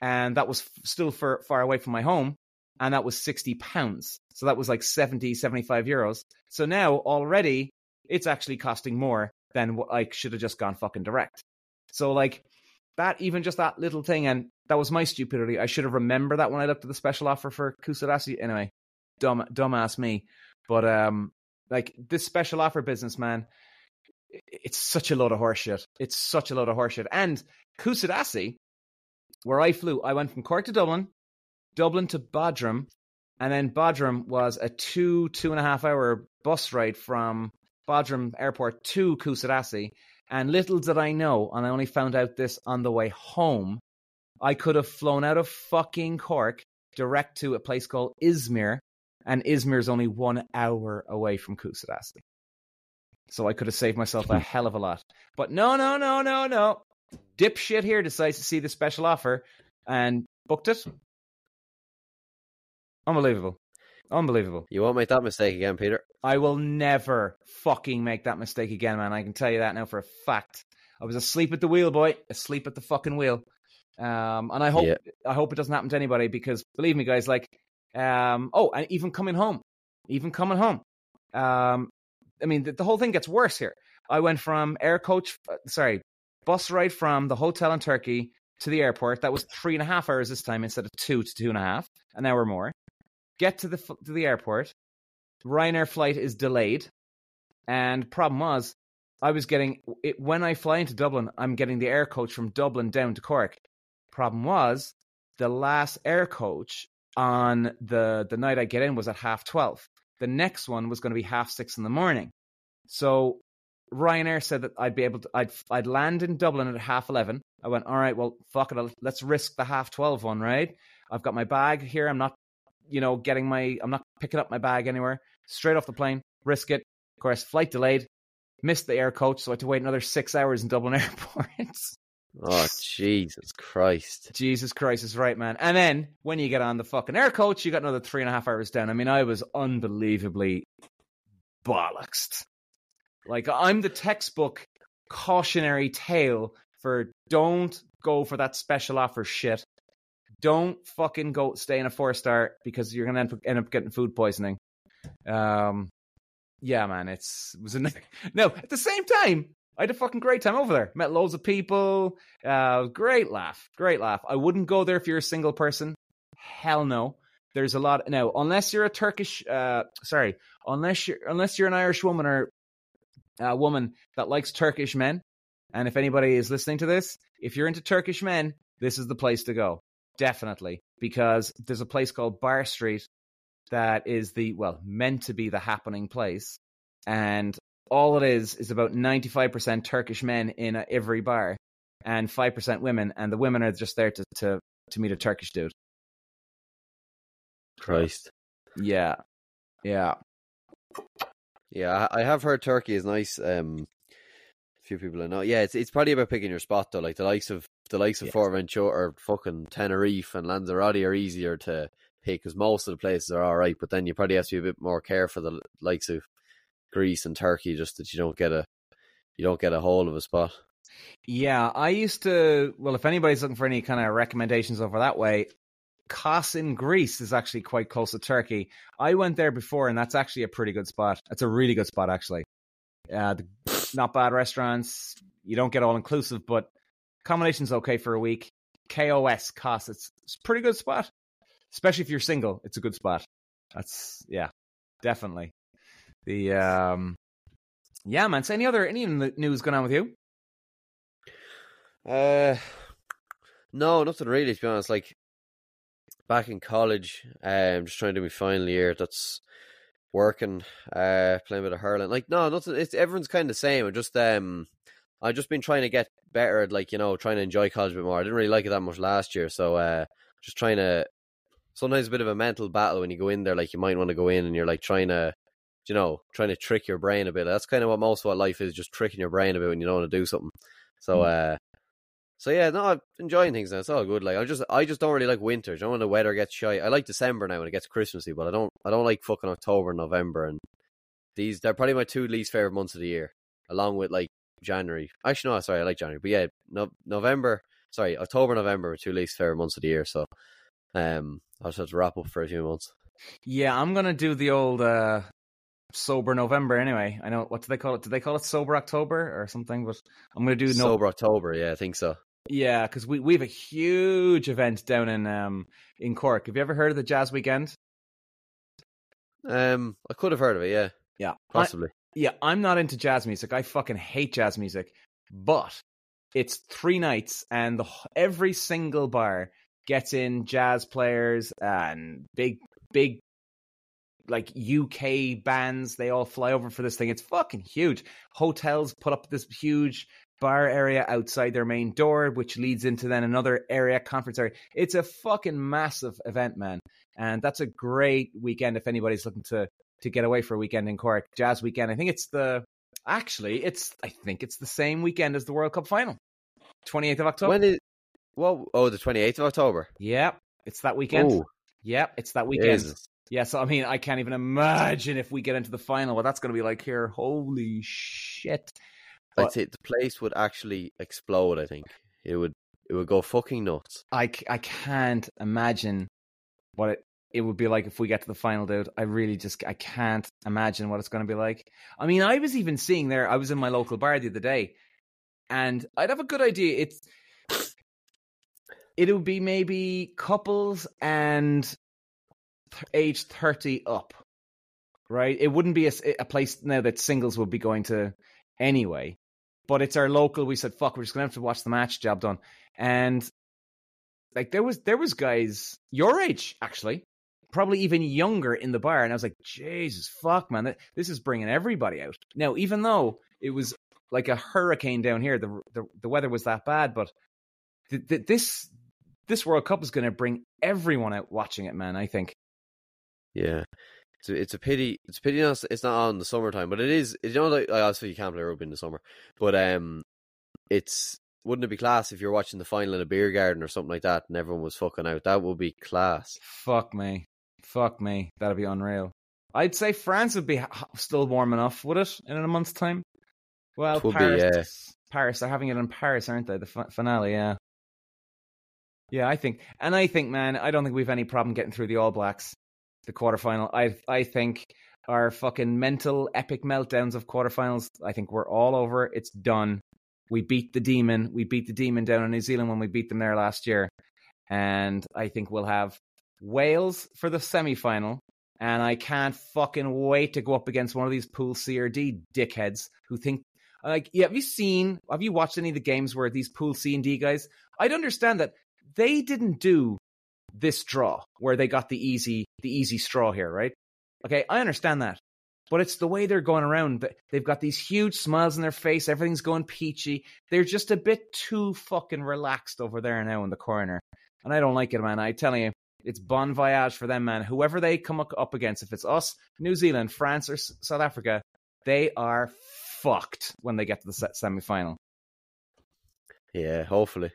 And that was still far, far away from my home. And that was 60 pounds. So that was like 70, 75 euros. So now already it's actually costing more than what I should have just gone fucking direct. So like that, even just that little thing, and that was my stupidity. I should have remembered that when I looked at the special offer for Kusadasi. Anyway, dumb, dumbass me. But um, like this special offer business, man, it's such a load of horseshit. It's such a load of horseshit. And Kusadasi, where I flew, I went from Cork to Dublin, Dublin to Bodrum, and then Bodrum was a two, two and a half hour bus ride from Bodrum Airport to Kusadasi. And little did I know, and I only found out this on the way home, I could have flown out of fucking Cork direct to a place called Izmir, and Izmir is only one hour away from Kusadasi. So I could have saved myself a hell of a lot. But no, no, no, no, no. Dipshit here decides to see the special offer and booked it. Unbelievable. Unbelievable. You won't make that mistake again, Peter. I will never fucking make that mistake again, man. I can tell you that now for a fact. I was asleep at the wheel, boy. Asleep at the fucking wheel. Um, and I hope Yeah. I hope it doesn't happen to anybody because believe me, guys, like, um, oh, and even coming home, even coming home. Um, I mean, the, the whole thing gets worse here. I went from air coach, uh, sorry, bus ride from the hotel in Turkey to the airport. That was three and a half hours this time instead of two to two and a half, an hour more. Get to the to the airport. Ryanair flight is delayed, and problem was, I was getting it when I fly into Dublin. I'm getting the air coach from Dublin down to Cork. Problem was, the last air coach on the the night I get in was at half twelve. The next one was going to be half six in the morning. So Ryanair said that I'd be able to, I'd, I'd land in Dublin at half 11. I went, all right, well, fuck it. Let's risk the half 12 one, right? I've got my bag here. I'm not, you know, getting my, I'm not picking up my bag anywhere. Straight off the plane, risk it. Of course, flight delayed, missed the air coach, so I had to wait another six hours in Dublin Airport. Oh, Jesus Christ. Jesus Christ is right, man. And then when you get on the fucking air coach, you got another three and a half hours down. I mean, I was unbelievably bollocks. Like, I'm the textbook cautionary tale for don't go for that special offer shit. Don't fucking go stay in a four star because you're gonna end up getting food poisoning. Um, yeah, man, it's it was a no. At the same time, I had a fucking great time over there. Met loads of people. Uh, great laugh, great laugh. I wouldn't go there if you're a single person. Hell no. There's a lot now, unless you're a Turkish. Uh, sorry, unless you're unless you're an Irish woman or a woman that likes Turkish men. And if anybody is listening to this, if you're into Turkish men, this is the place to go. Definitely. Because there's a place called Bar Street that is the, well, meant to be the happening place. And all it is is about 95% Turkish men in every bar and 5% women. And the women are just there to, to, to meet a Turkish dude. Christ. Yeah. Yeah. Yeah, I have heard Turkey is nice. Um, a few people I know. Yeah, it's it's probably about picking your spot though. Like the likes of the likes of yes. Fuerteventura or fucking Tenerife and Lanzarote are easier to pick because most of the places are all right. But then you probably have to be a bit more careful. The likes of Greece and Turkey, just that you don't get a you don't get a hold of a spot. Yeah, I used to. Well, if anybody's looking for any kind of recommendations over that way, Kos in Greece is actually quite close to Turkey. I went there before, and that's actually a pretty good spot. It's a really good spot, actually. Uh, the, not bad restaurants. You don't get all inclusive, but accommodation's okay for a week. KOS Kos, it's, it's a pretty good spot, especially if you're single. It's a good spot. That's yeah, definitely. The um, yeah, man. So any other any news going on with you? Uh, no, nothing really. To be honest, like back in college, I'm um, just trying to do my final year. That's working, uh, playing a bit of hurling. Like, no, nothing. It's everyone's kind of the same. I just, um, I've just been trying to get better at, like, you know, trying to enjoy college a bit more. I didn't really like it that much last year, so uh, just trying to. Sometimes a bit of a mental battle when you go in there. Like, you might want to go in and you're like trying to, you know, trying to trick your brain a bit. That's kind of what most of what life is, just tricking your brain a bit when you don't want to do something. So, mm. uh, so yeah, no, I'm enjoying things now. It's all good. Like I just, I just don't really like winter. I don't when the weather gets shy. I like December now when it gets Christmassy, but I don't, I don't like fucking October, and November, and these. They're probably my two least favorite months of the year, along with like January. Actually, no, sorry, I like January, but yeah, no, November. Sorry, October, November are two least favorite months of the year. So, um, I'll just have to wrap up for a few months. Yeah, I'm gonna do the old uh sober November anyway. I know what do they call it? Do they call it sober October or something? But I'm gonna do no- sober October. Yeah, I think so. Yeah, because we we have a huge event down in um in Cork. Have you ever heard of the Jazz Weekend? Um, I could have heard of it. Yeah, yeah, possibly. I, yeah, I'm not into jazz music. I fucking hate jazz music. But it's three nights, and the every single bar gets in jazz players and big big like UK bands. They all fly over for this thing. It's fucking huge. Hotels put up this huge bar area outside their main door, which leads into then another area, conference area. It's a fucking massive event, man. And that's a great weekend if anybody's looking to to get away for a weekend in Cork. Jazz weekend. I think it's the actually it's I think it's the same weekend as the World Cup final. 28th of October. When is well oh the 28th of October. Yep. it's that weekend. Ooh. Yeah, it's that weekend. Yeah, so I mean, I can't even imagine if we get into the final what that's going to be like here. Holy shit! I'd say the place would actually explode. I think it would. It would go fucking nuts. I, I can't imagine what it it would be like if we get to the final, dude. I really just I can't imagine what it's going to be like. I mean, I was even seeing there. I was in my local bar the other day, and I'd have a good idea. It's it would be maybe couples and age thirty up, right? It wouldn't be a, a place now that singles would be going to anyway but it's our local. We said, fuck, we're just gonna have to watch the match. Job done. And like there was there was guys your age actually, probably even younger in the bar, and I was like, Jesus fuck, man, this is bringing everybody out. Now, even though it was like a hurricane down here, the the, the weather was that bad, but th- th- this this World Cup is going to bring everyone out watching it, man. I think. Yeah, it's a, it's a pity. It's a pity it's not on the summertime, but it is. You know, like obviously you can't play rugby in the summer, but um, it's wouldn't it be class if you're watching the final in a beer garden or something like that, and everyone was fucking out? That would be class. Fuck me, fuck me. That'd be unreal. I'd say France would be still warm enough, would it, in a month's time? Well, Paris, be, yeah. Paris, they're having it in Paris, aren't they? The finale, yeah. Yeah, I think, and I think, man, I don't think we've any problem getting through the All Blacks, the quarterfinal. I, I think our fucking mental epic meltdowns of quarterfinals. I think we're all over. It's done. We beat the demon. We beat the demon down in New Zealand when we beat them there last year, and I think we'll have Wales for the semi final. And I can't fucking wait to go up against one of these Pool C or D dickheads who think like, yeah, have you seen? Have you watched any of the games where these Pool C and D guys? I'd understand that they didn't do this draw where they got the easy the easy straw here, right? Okay, I understand that. But it's the way they're going around. They've got these huge smiles on their face. Everything's going peachy. They're just a bit too fucking relaxed over there now in the corner. And I don't like it, man. I tell you, it's bon voyage for them, man. Whoever they come up against, if it's us, New Zealand, France, or South Africa, they are fucked when they get to the semi final. Yeah, hopefully.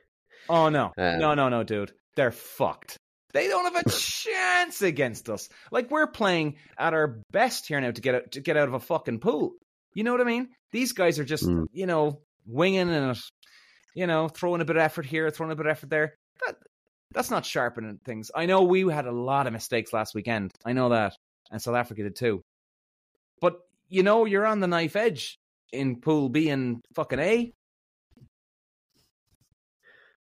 Oh no, um, no, no, no, dude, they're fucked. They don't have a chance against us. Like we're playing at our best here now to get out, to get out of a fucking pool. You know what I mean? These guys are just mm. you know winging and you know throwing a bit of effort here, throwing a bit of effort there. That that's not sharpening things. I know we had a lot of mistakes last weekend. I know that, and South Africa did too. But you know you're on the knife edge in Pool B and fucking A.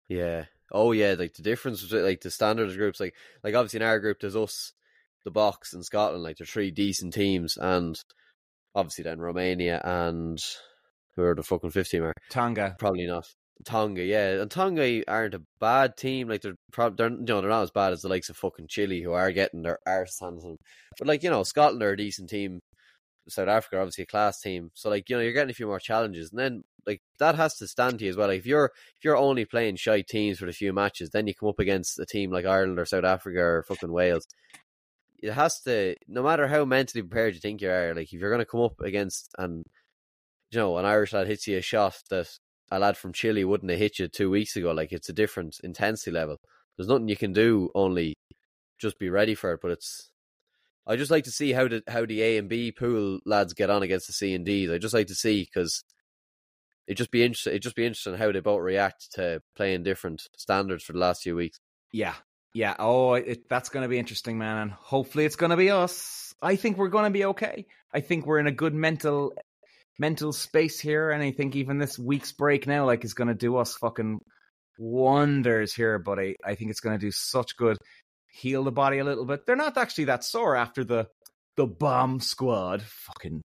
Yeah. Oh yeah, like the difference between like the standard groups, like like obviously in our group there's us, the Boks and Scotland, like they're three decent teams, and obviously then Romania and who are the fucking fifth team Tonga. Probably not. Tonga, yeah, and Tonga aren't a bad team. Like they're probably they're you know they're not as bad as the likes of fucking Chile who are getting their arse hands on them. But like you know Scotland are a decent team. South Africa obviously a class team. So like you know you're getting a few more challenges, and then like that has to stand to you as well. Like if you're if you're only playing shy teams for a few matches, then you come up against a team like Ireland or South Africa or fucking Wales. It has to, no matter how mentally prepared you think you are, like if you're going to come up against and you know an Irish lad hits you a shot that a lad from Chile wouldn't have hit you two weeks ago, like it's a different intensity level. There's nothing you can do, only just be ready for it. But it's I just like to see how the how the A and B pool lads get on against the C and D's. I just like to see because it just be interesting. It just be interesting how they both react to playing different standards for the last few weeks. Yeah, yeah. Oh, it, that's going to be interesting, man. And hopefully, it's going to be us. I think we're going to be okay. I think we're in a good mental mental space here, and I think even this week's break now, like, is going to do us fucking wonders here. But I, I think it's going to do such good, heal the body a little bit. They're not actually that sore after the the bomb squad, fucking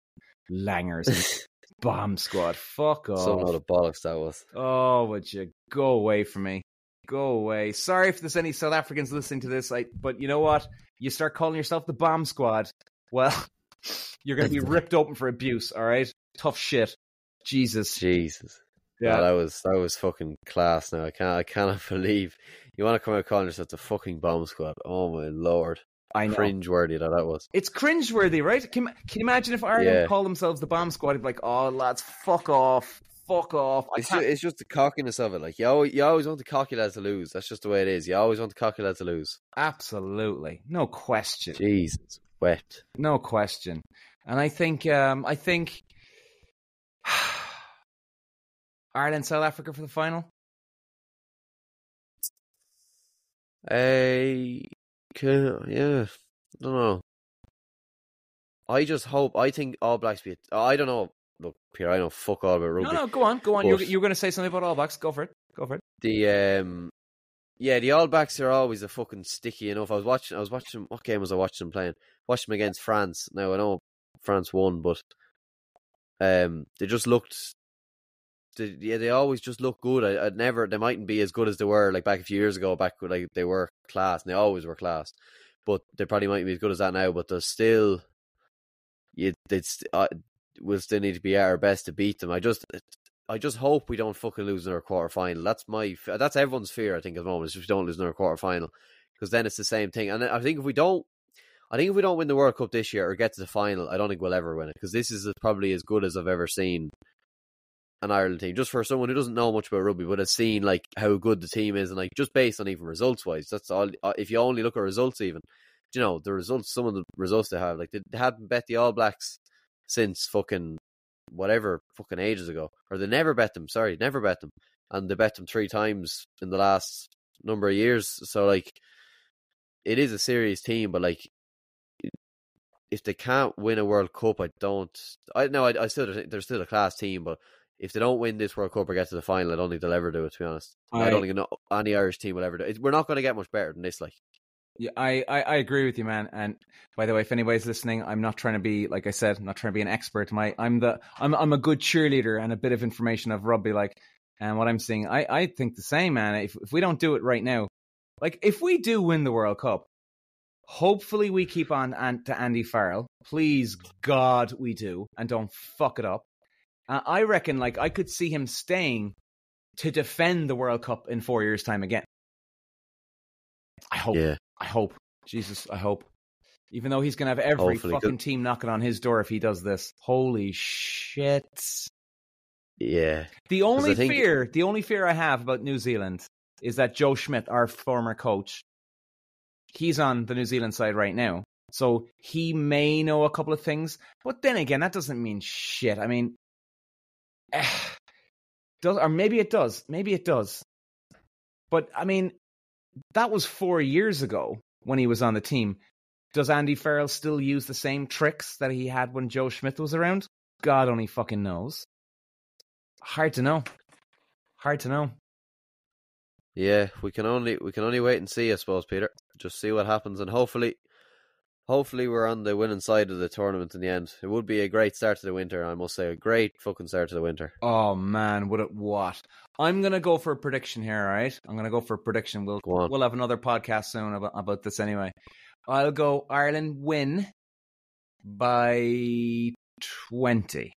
langers. Bomb Squad. Fuck off. So not a bollocks that was. Oh, would you go away from me? Go away. Sorry if there's any South Africans listening to this, like, but you know what? You start calling yourself the Bomb Squad. Well, you're going to be ripped open for abuse. All right, tough shit. Jesus. Jesus. Yeah, that was that was fucking class. Now I can't I cannot believe you want to come out calling yourself the fucking bomb squad. Oh my lord! I know. Cringeworthy that that was. It's cringeworthy, right? Can, can you imagine if Ireland yeah. called themselves the bomb squad? He'd be like, oh, lads, fuck off. Fuck off. It's just, it's just, the cockiness of it. Like, you always, you always want the cocky lads to lose. That's just the way it is. You always want the cocky lads to lose. Absolutely. No question. Jesus. Wet. No question. And I think, um, I think Ireland, South Africa for the final. A Okay, yeah. I don't know. I just hope. I think All Blacks be. I don't know. Look, Pierre, I know fuck all about rugby. No, no, go on, go on. You're, you're going to say something about All Blacks. Go for it. Go for it. The um, yeah, the All Blacks are always a fucking sticky enough. I was watching. I was watching. What game was I watching them playing? Watched them against France. Now I know France won, but um, they just looked they, yeah, they always just look good. I, never, they mightn't be as good as they were like back a few years ago. Back like they were class, and they always were class. but they probably mightn't be as good as that now. But they're still, you, it's uh, we'll still need to be at our best to beat them. I just, I just hope we don't fucking lose in our quarter final. That's my, that's everyone's fear. I think at the moment is if we don't lose in our quarter final, because then it's the same thing. And I think if we don't, I think if we don't win the World Cup this year or get to the final, I don't think we'll ever win it because this is probably as good as I've ever seen an Ireland team. Just for someone who doesn't know much about rugby, but has seen like how good the team is, and like just based on even results wise, that's all. Uh, if you only look at results, even you know the results, some of the results they have, like they haven't bet the All Blacks since fucking whatever fucking ages ago, or they never bet them. Sorry, never bet them, and they bet them three times in the last number of years. So like, it is a serious team, but like. If they can't win a World Cup, I don't. I know. I, I still they're still a class team, but if they don't win this World Cup or get to the final, I don't think they'll ever do it. To be honest, I, I don't think any Irish team will ever do it. We're not going to get much better than this. Like, yeah, I, I, I, agree with you, man. And by the way, if anybody's listening, I'm not trying to be like I said, I'm not trying to be an expert. My I'm the I'm I'm a good cheerleader and a bit of information of rugby. Like, and what I'm seeing, I I think the same, man. If if we don't do it right now, like if we do win the World Cup, hopefully we keep on and to Andy Farrell. Please God, we do, and don't fuck it up. Uh, I reckon, like, I could see him staying to defend the World Cup in four years' time again. I hope. Yeah. I hope. Jesus, I hope. Even though he's going to have every Hopefully. fucking team knocking on his door if he does this. Holy shit. Yeah. The only think... fear, the only fear I have about New Zealand is that Joe Schmidt, our former coach, he's on the New Zealand side right now. So he may know a couple of things, but then again, that doesn't mean shit. I mean, does or maybe it does. Maybe it does. But I mean, that was four years ago when he was on the team. Does Andy Farrell still use the same tricks that he had when Joe Schmidt was around? God only fucking knows. Hard to know. Hard to know. Yeah, we can only we can only wait and see, I suppose, Peter. Just see what happens, and hopefully, hopefully we're on the winning side of the tournament in the end. It would be a great start to the winter, I must say. A great fucking start to the winter. Oh man, would it what? I'm gonna go for a prediction here, all right? I'm gonna go for a prediction. We'll we'll have another podcast soon about, about this anyway. I'll go Ireland win by twenty.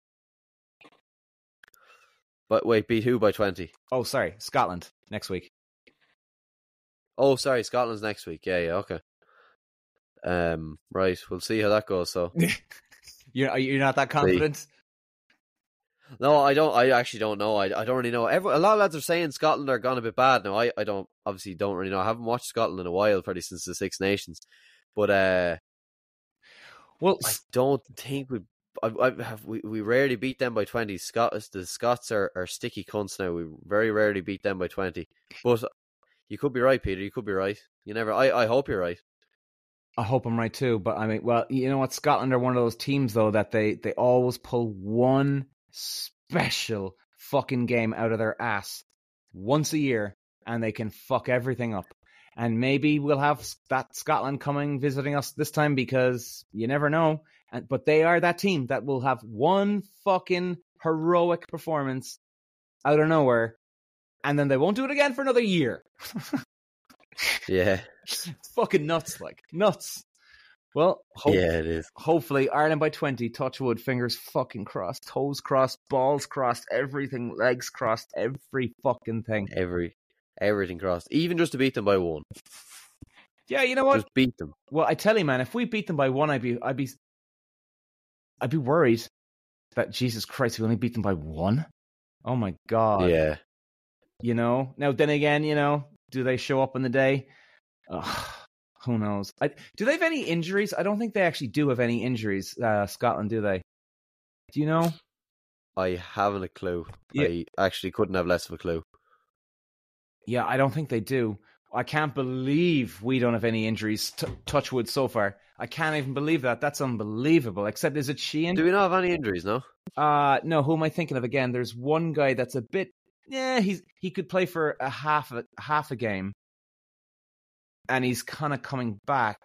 But wait, beat who by twenty? Oh, sorry, Scotland next week. Oh, sorry, Scotland's next week. Yeah, yeah, okay. Um, right, we'll see how that goes. So, you're you're not that confident. See. No, I don't. I actually don't know. I, I don't really know. Every, a lot of lads are saying Scotland are gone a bit bad now. I, I don't obviously don't really know. I haven't watched Scotland in a while, probably since the Six Nations. But uh, well, I don't think we. I, I have we, we rarely beat them by twenty. Scots the Scots are, are sticky cunts now. We very rarely beat them by twenty. But you could be right, Peter. You could be right. You never. I, I hope you're right. I hope I'm right too. But I mean, well, you know what? Scotland are one of those teams though that they they always pull one special fucking game out of their ass once a year, and they can fuck everything up. And maybe we'll have that Scotland coming visiting us this time because you never know. And but they are that team that will have one fucking heroic performance out of nowhere, and then they won't do it again for another year. yeah, it's fucking nuts, like nuts. Well, hope, yeah, it is. Hopefully, Ireland by twenty. Touchwood, fingers fucking crossed, toes crossed, balls crossed, everything, legs crossed, every fucking thing. Every, everything crossed, even just to beat them by one. Yeah, you know what? Just beat them. Well, I tell you, man, if we beat them by one, I'd be, I'd be, I'd be worried that Jesus Christ, we only beat them by one. Oh my god. Yeah. You know. Now, then again, you know, do they show up on the day? Ugh, who knows? I, do they have any injuries? I don't think they actually do have any injuries. Uh, Scotland, do they? Do you know? I haven't a clue. Yeah. I actually couldn't have less of a clue. Yeah, I don't think they do. I can't believe we don't have any injuries. T- touchwood so far. I can't even believe that. That's unbelievable. Except, is it Sheehan? Do we not have any injuries? No. Uh no. Who am I thinking of again? There's one guy that's a bit. Yeah, he's he could play for a half a half a game, and he's kind of coming back.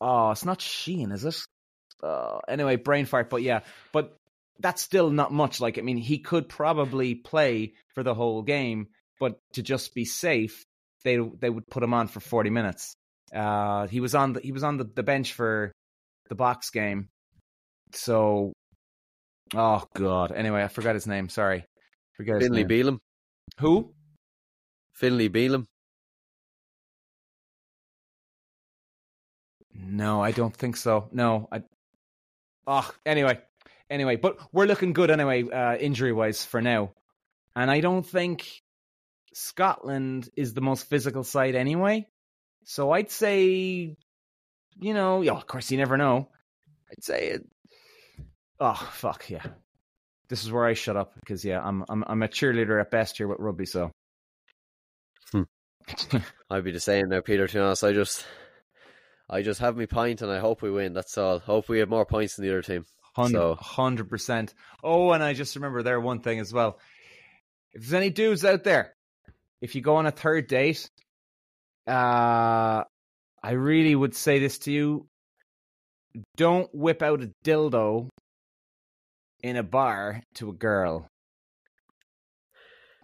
Oh, it's not Sheen, is it? Uh, anyway, brain fart. But yeah, but that's still not much. Like, I mean, he could probably play for the whole game, but to just be safe, they they would put him on for forty minutes. Uh, he was on the he was on the, the bench for the Boks game. So, oh god. Anyway, I forgot his name. Sorry, forget Finlay. Bealham. Who? Finlay Bealham. No, I don't think so. No, I. Oh, anyway, anyway, but we're looking good anyway, uh, injury wise for now, and I don't think Scotland is the most physical side anyway. So I'd say, you know, yeah, of course you never know. I'd say it. Oh fuck yeah! This is where I shut up because yeah, I'm I'm I'm a cheerleader at best here with rugby. So. Hmm. I'd be the same now, Peter. To be honest, I just, I just have me pint, and I hope we win. That's all. Hope we have more points than the other team. So- Hundred percent. Oh, and I just remember there one thing as well. If there's any dudes out there, if you go on a third date, uh, I really would say this to you: don't whip out a dildo in a bar to a girl.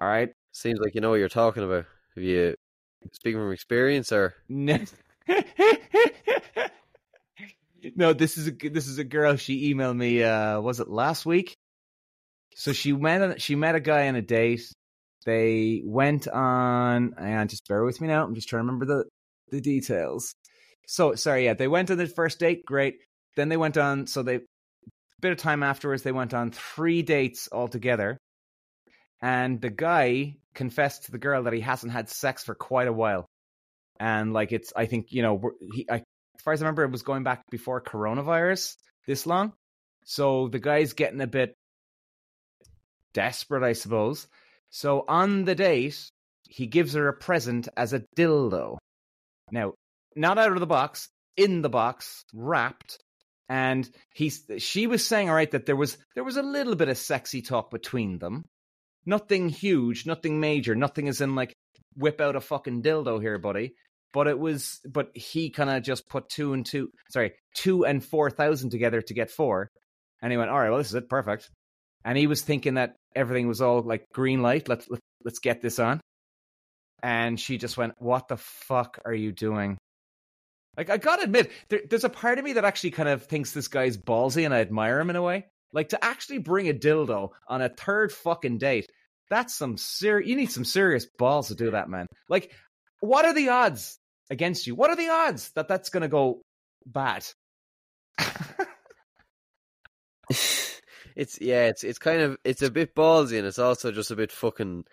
All right. Seems like you know what you're talking about. Have you speaking from experience, or No, no. This is a this is a girl. She emailed me. Uh, was it last week? So she met a, she met a guy on a date. They went on. And just bear with me now. I'm just trying to remember the the details. So sorry, yeah. They went on the first date. Great. Then they went on. So they bit of time afterwards. They went on three dates altogether. And the guy confessed to the girl that he hasn't had sex for quite a while and like it's i think you know he I, as far as i remember it was going back before coronavirus this long so the guy's getting a bit desperate i suppose so on the date he gives her a present as a dildo now not out of the box in the box wrapped and he's she was saying all right that there was there was a little bit of sexy talk between them nothing huge nothing major nothing as in like whip out a fucking dildo here, buddy. But it was, but he kind of just put two and two, sorry, two and four thousand together to get four, and he went, all right, well, this is it, perfect. And he was thinking that everything was all like green light. Let's let's, let's get this on. And she just went, "What the fuck are you doing?" Like I gotta admit, there, there's a part of me that actually kind of thinks this guy's ballsy, and I admire him in a way. Like to actually bring a dildo on a third fucking date that's some serious. You need some serious balls to do that, man. Like, what are the odds against you? What are the odds that that's to go bad? it's yeah, it's it's kind of it's a bit ballsy, and it's also just a bit fucking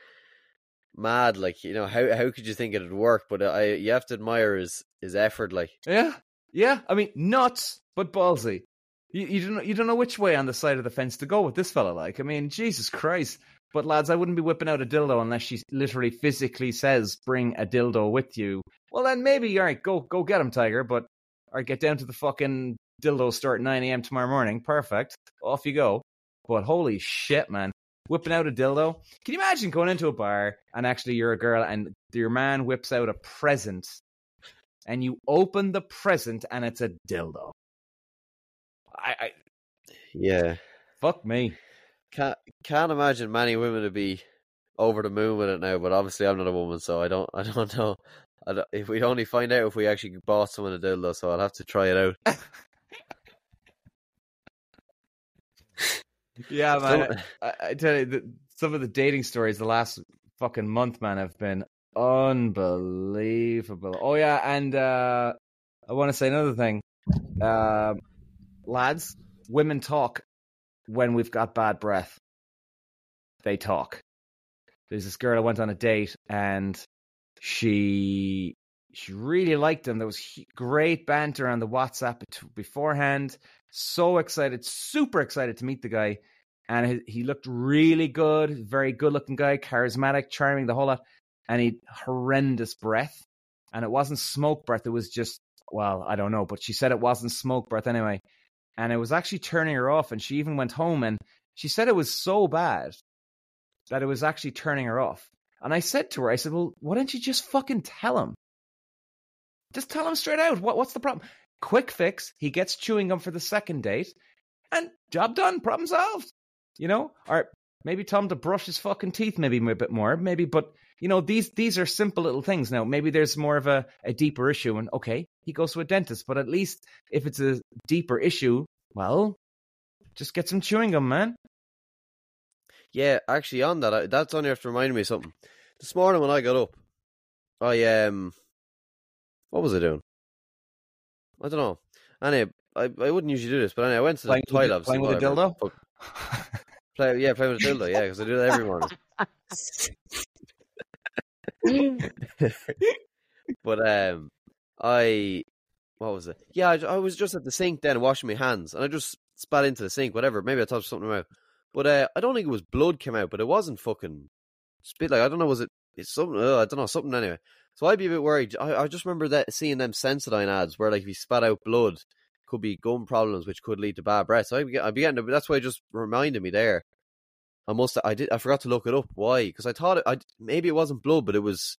mad. Like you know, how how could you think it'd work? But I you have to admire his his effort. Like yeah, yeah. I mean, nuts, but ballsy. You, you don't you don't know which way on the side of the fence to go with this fella. Like, I mean, Jesus Christ. But lads, I wouldn't be whipping out a dildo unless she literally physically says, "Bring a dildo with you." Well, then maybe all right, go go get him, Tiger. But all right, get down to the fucking dildo store at nine a.m. tomorrow morning. Perfect. Off you go. But holy shit, man, whipping out a dildo. Can you imagine going into a bar and actually you're a girl and your man whips out a present, and you open the present and it's a dildo. I, I yeah, fuck me. can't can't imagine many women to be over the moon with it now. But obviously, I'm not a woman, so I don't I don't know. I don't, if we'd only find out if we actually bought someone a dildo, so I'll have to try it out. Yeah, man. I, I tell you, the, some of the dating stories the last fucking month, man, have been unbelievable. Oh yeah, and uh, I want to say another thing, um, lads. Women talk when we've got bad breath. They talk. There's this girl I went on a date, and she she really liked him. There was great banter on the WhatsApp beforehand. So excited, super excited to meet the guy and he looked really good, very good looking guy, charismatic, charming, the whole lot. He horrendous breath, and it wasn't smoke breath. It was just well, I don't know, but she said it wasn't smoke breath anyway, and it was actually turning her off. And she even went home and she said it was so bad that it was actually turning her off. And I said to her, I said, well, why don't you just fucking tell him? Just tell him straight out. What, what's the problem? Quick fix. He gets chewing gum for the second date, and job done. Problem solved. You know, or maybe tell him to brush his fucking teeth maybe a bit more, maybe. But you know these these are simple little things. Now maybe there's more of a, a deeper issue, and okay, he goes to a dentist. But at least if it's a deeper issue, well, just get some chewing gum, man. Yeah, actually, on that, I, that's only after reminding me of something. This morning when I got up, I um, what was I doing? I don't know. Anyway, I, I wouldn't usually do this, but anyway, I went to the Playing with toilet. playing with a dildo? Fuck, Play, yeah, playing with a dildo. Yeah, because I do that every morning. but um, I what was it? Yeah, I, I was just at the sink then washing my hands, and I just spat into the sink. Whatever, maybe I touched something out, but uh, I don't think it was blood came out, but it wasn't fucking spit. Like I don't know, was it? It's something. I don't know something anyway. So I'd be a bit worried. I, I just remember that seeing them Sensodyne ads where like if you spat out blood, could be gum problems, which could lead to bad breath. So I'd be, I'd be getting. That's why it just reminded me there. I must. I did. I forgot to look it up. Why? Because I thought it. I maybe it wasn't blood, but it was.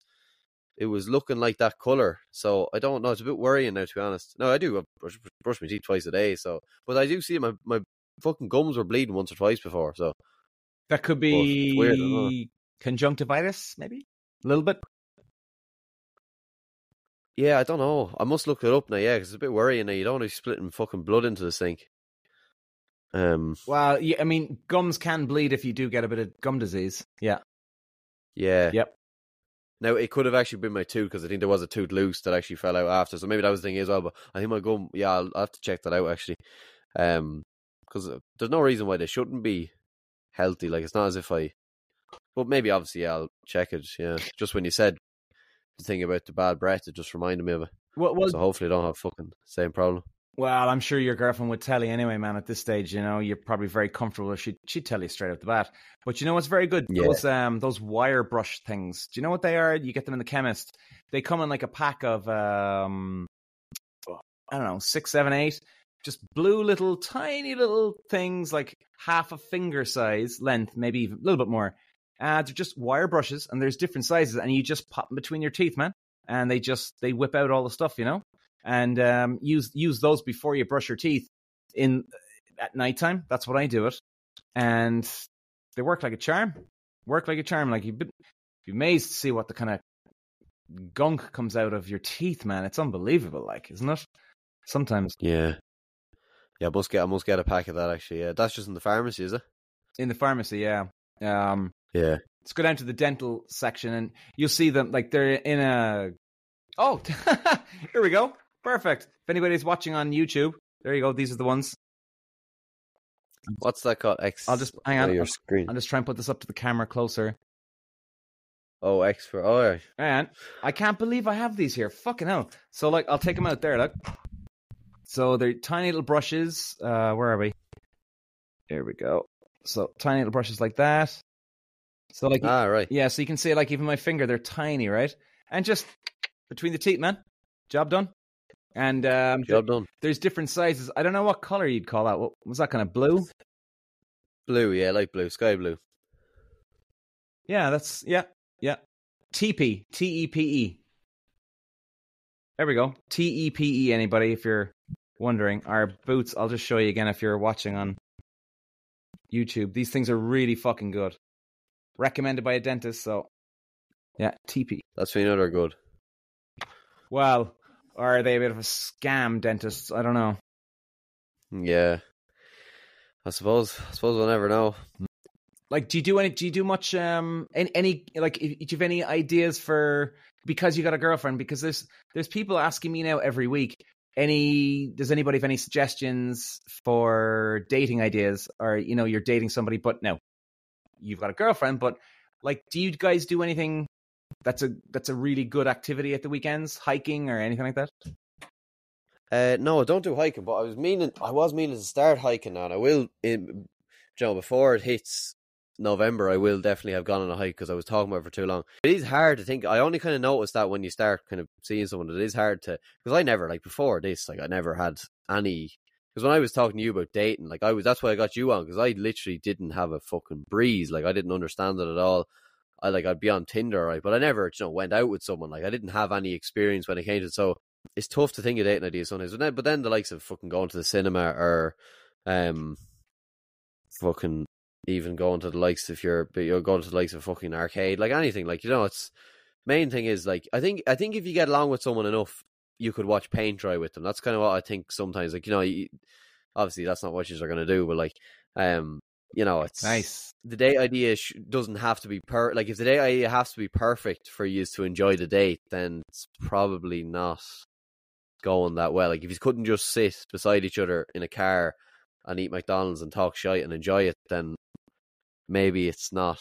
It was looking like that color. So I don't know. It's a bit worrying now, to be honest. No, I do I brush, brush my teeth twice a day. So, but I do see my my fucking gums were bleeding once or twice before. So That could it's weird, I don't know. be conjunctivitis, maybe a little bit. yeah, I don't know. I must look it up now. Yeah, because it's a bit worrying now. You don't want to be splitting fucking blood into the sink. Um. Well, yeah, I mean, gums can bleed if you do get a bit of gum disease. Yeah. Yeah. Yep. Now it could have actually been my tooth because I think there was a tooth loose that actually fell out after. So maybe that was the thing as well. But I think my gum. Yeah, I'll, I'll have to check that out actually. Um, because there's no reason why they shouldn't be healthy. Like it's not as if I. But maybe obviously yeah, I'll check it. Yeah, just when you said the thing about the bad breath, it just reminded me of it. Well, well, So hopefully I don't have fucking same problem. Well, I'm sure your girlfriend would tell you anyway, man. At this stage, you know, you're probably very comfortable. She'd she'd tell you straight off the bat. But you know what's very good? Yeah. Those um those wire brush things. Do you know what they are? You get them in the chemist. They come in like a pack of um I don't know six, seven, eight. Just blue little tiny little things like half a finger size length, maybe even a little bit more. Uh, they're just wire brushes, and there's different sizes, and you just pop them between your teeth, man. And they just they whip out all the stuff, you know. And um, use use those before you brush your teeth in at nighttime. That's what I do it, and they work like a charm. Work like a charm. Like you'd be, be amazed to see what the kind of gunk comes out of your teeth, man. It's unbelievable, like, isn't it? Sometimes Yeah. Yeah, I must get I must get a pack of that actually. Yeah, that's just in the pharmacy, is it? in the pharmacy, yeah. Um, Yeah. let's go down to the dental section, and you'll see them like they're in a. Oh, here we go. Perfect. If anybody's watching on YouTube, there you go. These are the ones. What's that called? X. I'll just hang Oh, on. your I'll, screen. I'll just try and put this up to the camera closer. Oh, X for oh. And I can't believe I have these here. Fucking hell. So like I'll take them out there, look. So they're tiny little brushes. Uh where are we? There we go. So tiny little brushes like that. So like Ah, right. yeah, so you can see like even my finger, they're tiny, right? And just between the teeth, man. Job done. And um Job done. there's different sizes. I don't know what color you'd call that. What was that kind of blue? Blue, yeah, light blue, sky blue. Yeah, that's yeah, yeah. TePe, T E P E. There we go. T E P E. Anybody, if you're wondering, our boots. I'll just show you again if you're watching on YouTube. These things are really fucking good. Recommended by a dentist. So, yeah, TePe. That's when you know they're good. Well, or are they a bit of a scam, dentist? I don't know. Yeah. I suppose. I suppose we'll never know. Like, do you do any? Do you do much? Um, any, any like, do you have any ideas for because you got a girlfriend? Because there's there's people asking me now every week. Any does anybody have any suggestions for dating ideas, or you know, you're dating somebody, but no, you've got a girlfriend. But like, do you guys do anything that's a that's a really good activity at the weekends, hiking or anything like that? Uh, no, I don't do hiking. But I was meaning, I was meaning to start hiking now. I will, in, you know, before it hits November, I will definitely have gone on a hike because I was talking about it for too long. It is hard to think. I only kind of noticed that when you start kind of seeing someone, it is hard to because I never like before this, like I never had any. Because when I was talking to you about dating, like I was, that's why I got you on because I literally didn't have a fucking breeze. Like I didn't understand it at all. I like I'd be on Tinder, right? But I never, you know, went out with someone. Like I didn't have any experience when it came to it. So it's tough to think of dating ideas sometimes. But then, but then the likes of fucking going to the cinema or, um, fucking even going to the likes if you're you're going to the likes of fucking arcade, like anything, like you know, it's main thing is like I think I think if you get along with someone enough, you could watch paint dry with them. That's kind of what I think sometimes. Like you know, you, obviously that's not what you're going to do, but like, um, you know, it's Nice. the date idea sh- doesn't have to be per like if the date idea has to be perfect for you to enjoy the date, then it's probably not going that well. Like if you couldn't just sit beside each other in a car and eat McDonald's and talk shit and enjoy it, then maybe it's not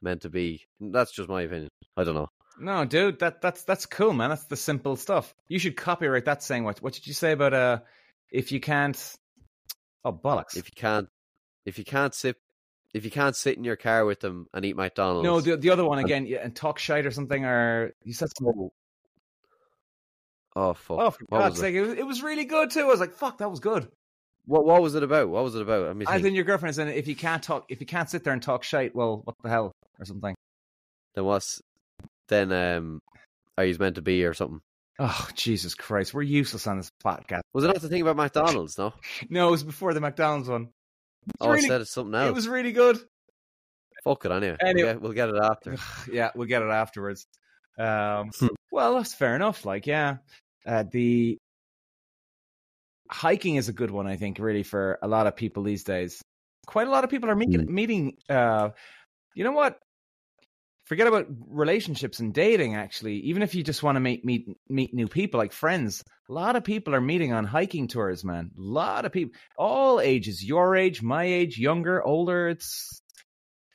meant to be. That's just my opinion. I don't know. No, dude, that that's that's cool, man. That's the simple stuff. You should copyright that saying. What what did you say about uh if you can't Oh bollocks. If you can't, if you can't sit, if you can't sit in your car with them and eat McDonald's, no, the the other one again, yeah, and talk shite or something, or you said something. oh fuck, Oh, for what God's was sake, it? it was, it was really good too. I was like, fuck, that was good. What what was it about? What was it about? I think. think your girlfriend saying if you can't talk, if you can't sit there and talk shite, well, what the hell, or something. Then what's then? Um, are you meant to be or something? Oh Jesus Christ, we're useless on this podcast. Was it not the thing about McDonald's? No. No, it was before the McDonald's one. Oh, really- I said it's something else. it was really good. Fuck it, anyway. Anyway. We'll, get, we'll get it after. yeah, we'll get it afterwards. Um, Hmm. well, that's fair enough. Like, yeah, uh, the hiking is a good one, I think, really for a lot of people these days. Quite a lot of people are meeting. Hmm. meeting uh, you know what? Forget about relationships and dating. Actually, even if you just want to meet meet meet new people, like friends, a lot of people are meeting on hiking tours. Man, a lot of people, all ages, your age, my age, younger, older. It's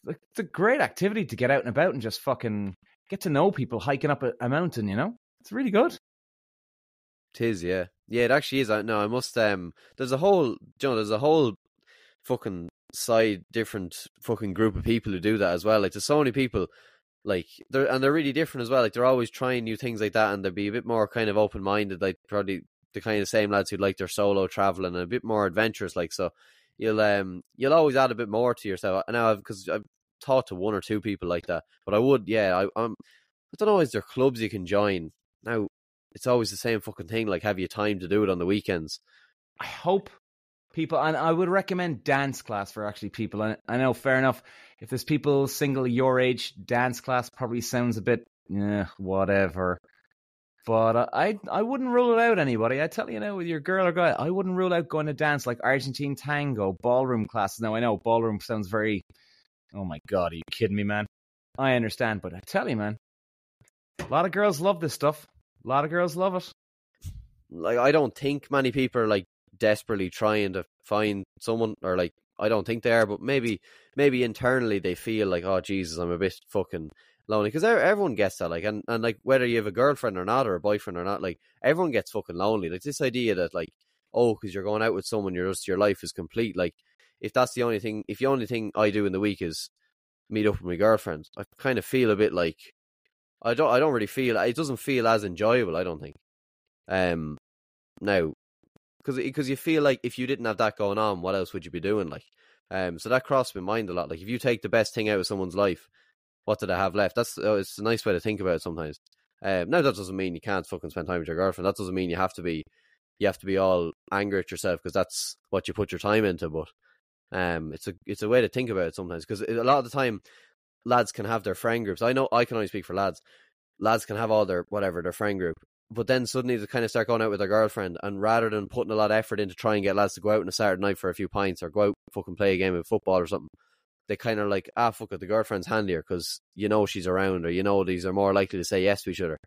it's a great activity to get out and about and just fucking get to know people hiking up a, a mountain. You know, it's really good. Tis, yeah, yeah. It actually is. I no, I must. Um, there's a whole, you know, there's a whole fucking side different fucking group of people who do that as well. Like, there's so many people, like, they're and they're really different as well. Like, they're always trying new things like that, and they'd be a bit more kind of open minded. Like, probably the kind of same lads who like their solo traveling and a bit more adventurous. Like, so you'll um you'll always add a bit more to yourself. And now, because I've talked to one or two people like that, but I would, yeah, I, I'm. I don't know. Is there clubs you can join now? It's always the same fucking thing. Like, have you time to do it on the weekends? I hope people, and I would recommend dance class for actually people. And I know, fair enough. If there's people single your age, dance class probably sounds a bit, yeah, whatever. But I, I wouldn't rule it out. Anybody, I tell you now, with your girl or guy, I wouldn't rule out going to dance like Argentine tango, ballroom classes. Now I know ballroom sounds very, oh my god, are you kidding me, man? I understand, but I tell you, man, a lot of girls love this stuff. A lot of girls love it. Like, I don't think many people like desperately trying to find someone, or like, I don't think they are, but maybe, maybe internally they feel like, oh Jesus, I'm a bit fucking lonely because everyone gets that. Like, and and like whether you have a girlfriend or not, or a boyfriend or not, like everyone gets fucking lonely. Like this idea that like, oh, because you're going out with someone, your just your life is complete. Like, if that's the only thing, if the only thing I do in the week is meet up with my girlfriend, I kind of feel a bit like I don't I don't really feel it doesn't feel as enjoyable. I don't think. Um, now because because you feel like if you didn't have that going on, what else would you be doing? Like, um, so that crossed my mind a lot. Like, if you take the best thing out of someone's life, what do they have left? That's uh, it's a nice way to think about it sometimes. Um, now that doesn't mean you can't fucking spend time with your girlfriend. That doesn't mean you have to be you have to be all angry at yourself because that's what you put your time into. But um, it's a it's a way to think about it sometimes because a lot of the time lads can have their friend groups. I know I can only speak for lads. Lads can have all their whatever their friend group, but then suddenly they kind of start going out with their girlfriend, and rather than putting a lot of effort into trying to get lads to go out on a Saturday night for a few pints or go out fucking play a game of football or something, they kind of like ah fuck it, the girlfriend's handier because you know she's around or you know these are more likely to say yes to each other,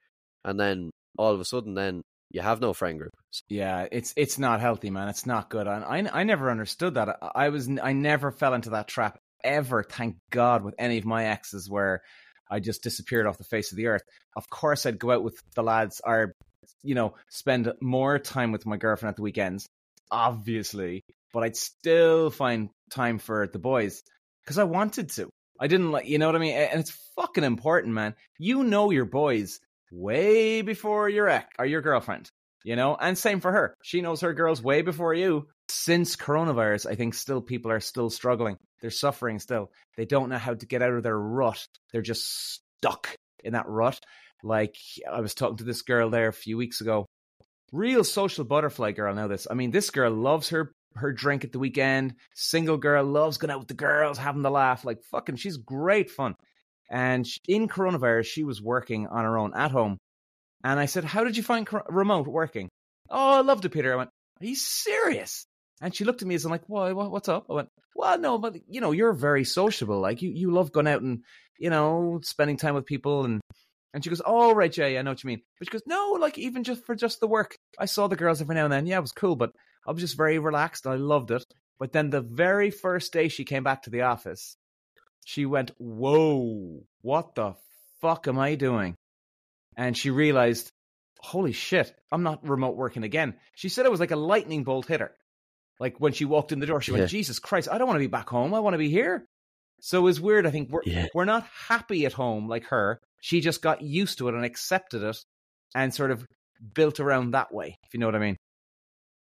and then all of a sudden then you have no friend group. Yeah, it's it's not healthy, man. It's not good. And I I never understood that. I, I was I never fell into that trap ever. Thank God with any of my exes where I just disappeared off the face of the earth. Of course, I'd go out with the lads or you know spend more time with my girlfriend at the weekends, obviously. But I'd still find time for the boys because I wanted to. I didn't like, you know what I mean? And it's fucking important, man. You know your boys way before your ex or your girlfriend, you know? And same for her. She knows her girls way before you. Since coronavirus, I think still people are still struggling. They're suffering still. They don't know how to get out of their rut. They're just stuck in that rut. Like I was talking to this girl there a few weeks ago. Real social butterfly girl now this. I mean, this girl loves her her drink at the weekend. Single girl loves going out with the girls, having the laugh. Like fucking, she's great fun. And in coronavirus, she was working on her own at home. And I said, "How did you find remote working?" Oh, I loved it, Peter. I went, "Are you serious?" And she looked at me as I'm like, "Why? What's up?" I went, "Well, no, but you know, you're very sociable. Like you, you love going out and you know, spending time with people and." And she goes, "Oh, right, Jay, I know what you mean." But she goes, "No, like even just for just the work, I saw the girls every now and then. Yeah, it was cool, but I was just very relaxed. I loved it. But then the very first day she came back to the office, she went, Whoa, what the fuck am I doing? And she realized, Holy shit, I'm not remote working again. She said it was like a lightning bolt hit her. Like when she walked in the door, she yeah. went, Jesus Christ, I don't want to be back home. I want to be here. So it was weird. I think we're, yeah. we're not happy at home like her. She just got used to it and accepted it and sort of built around that way, if you know what I mean.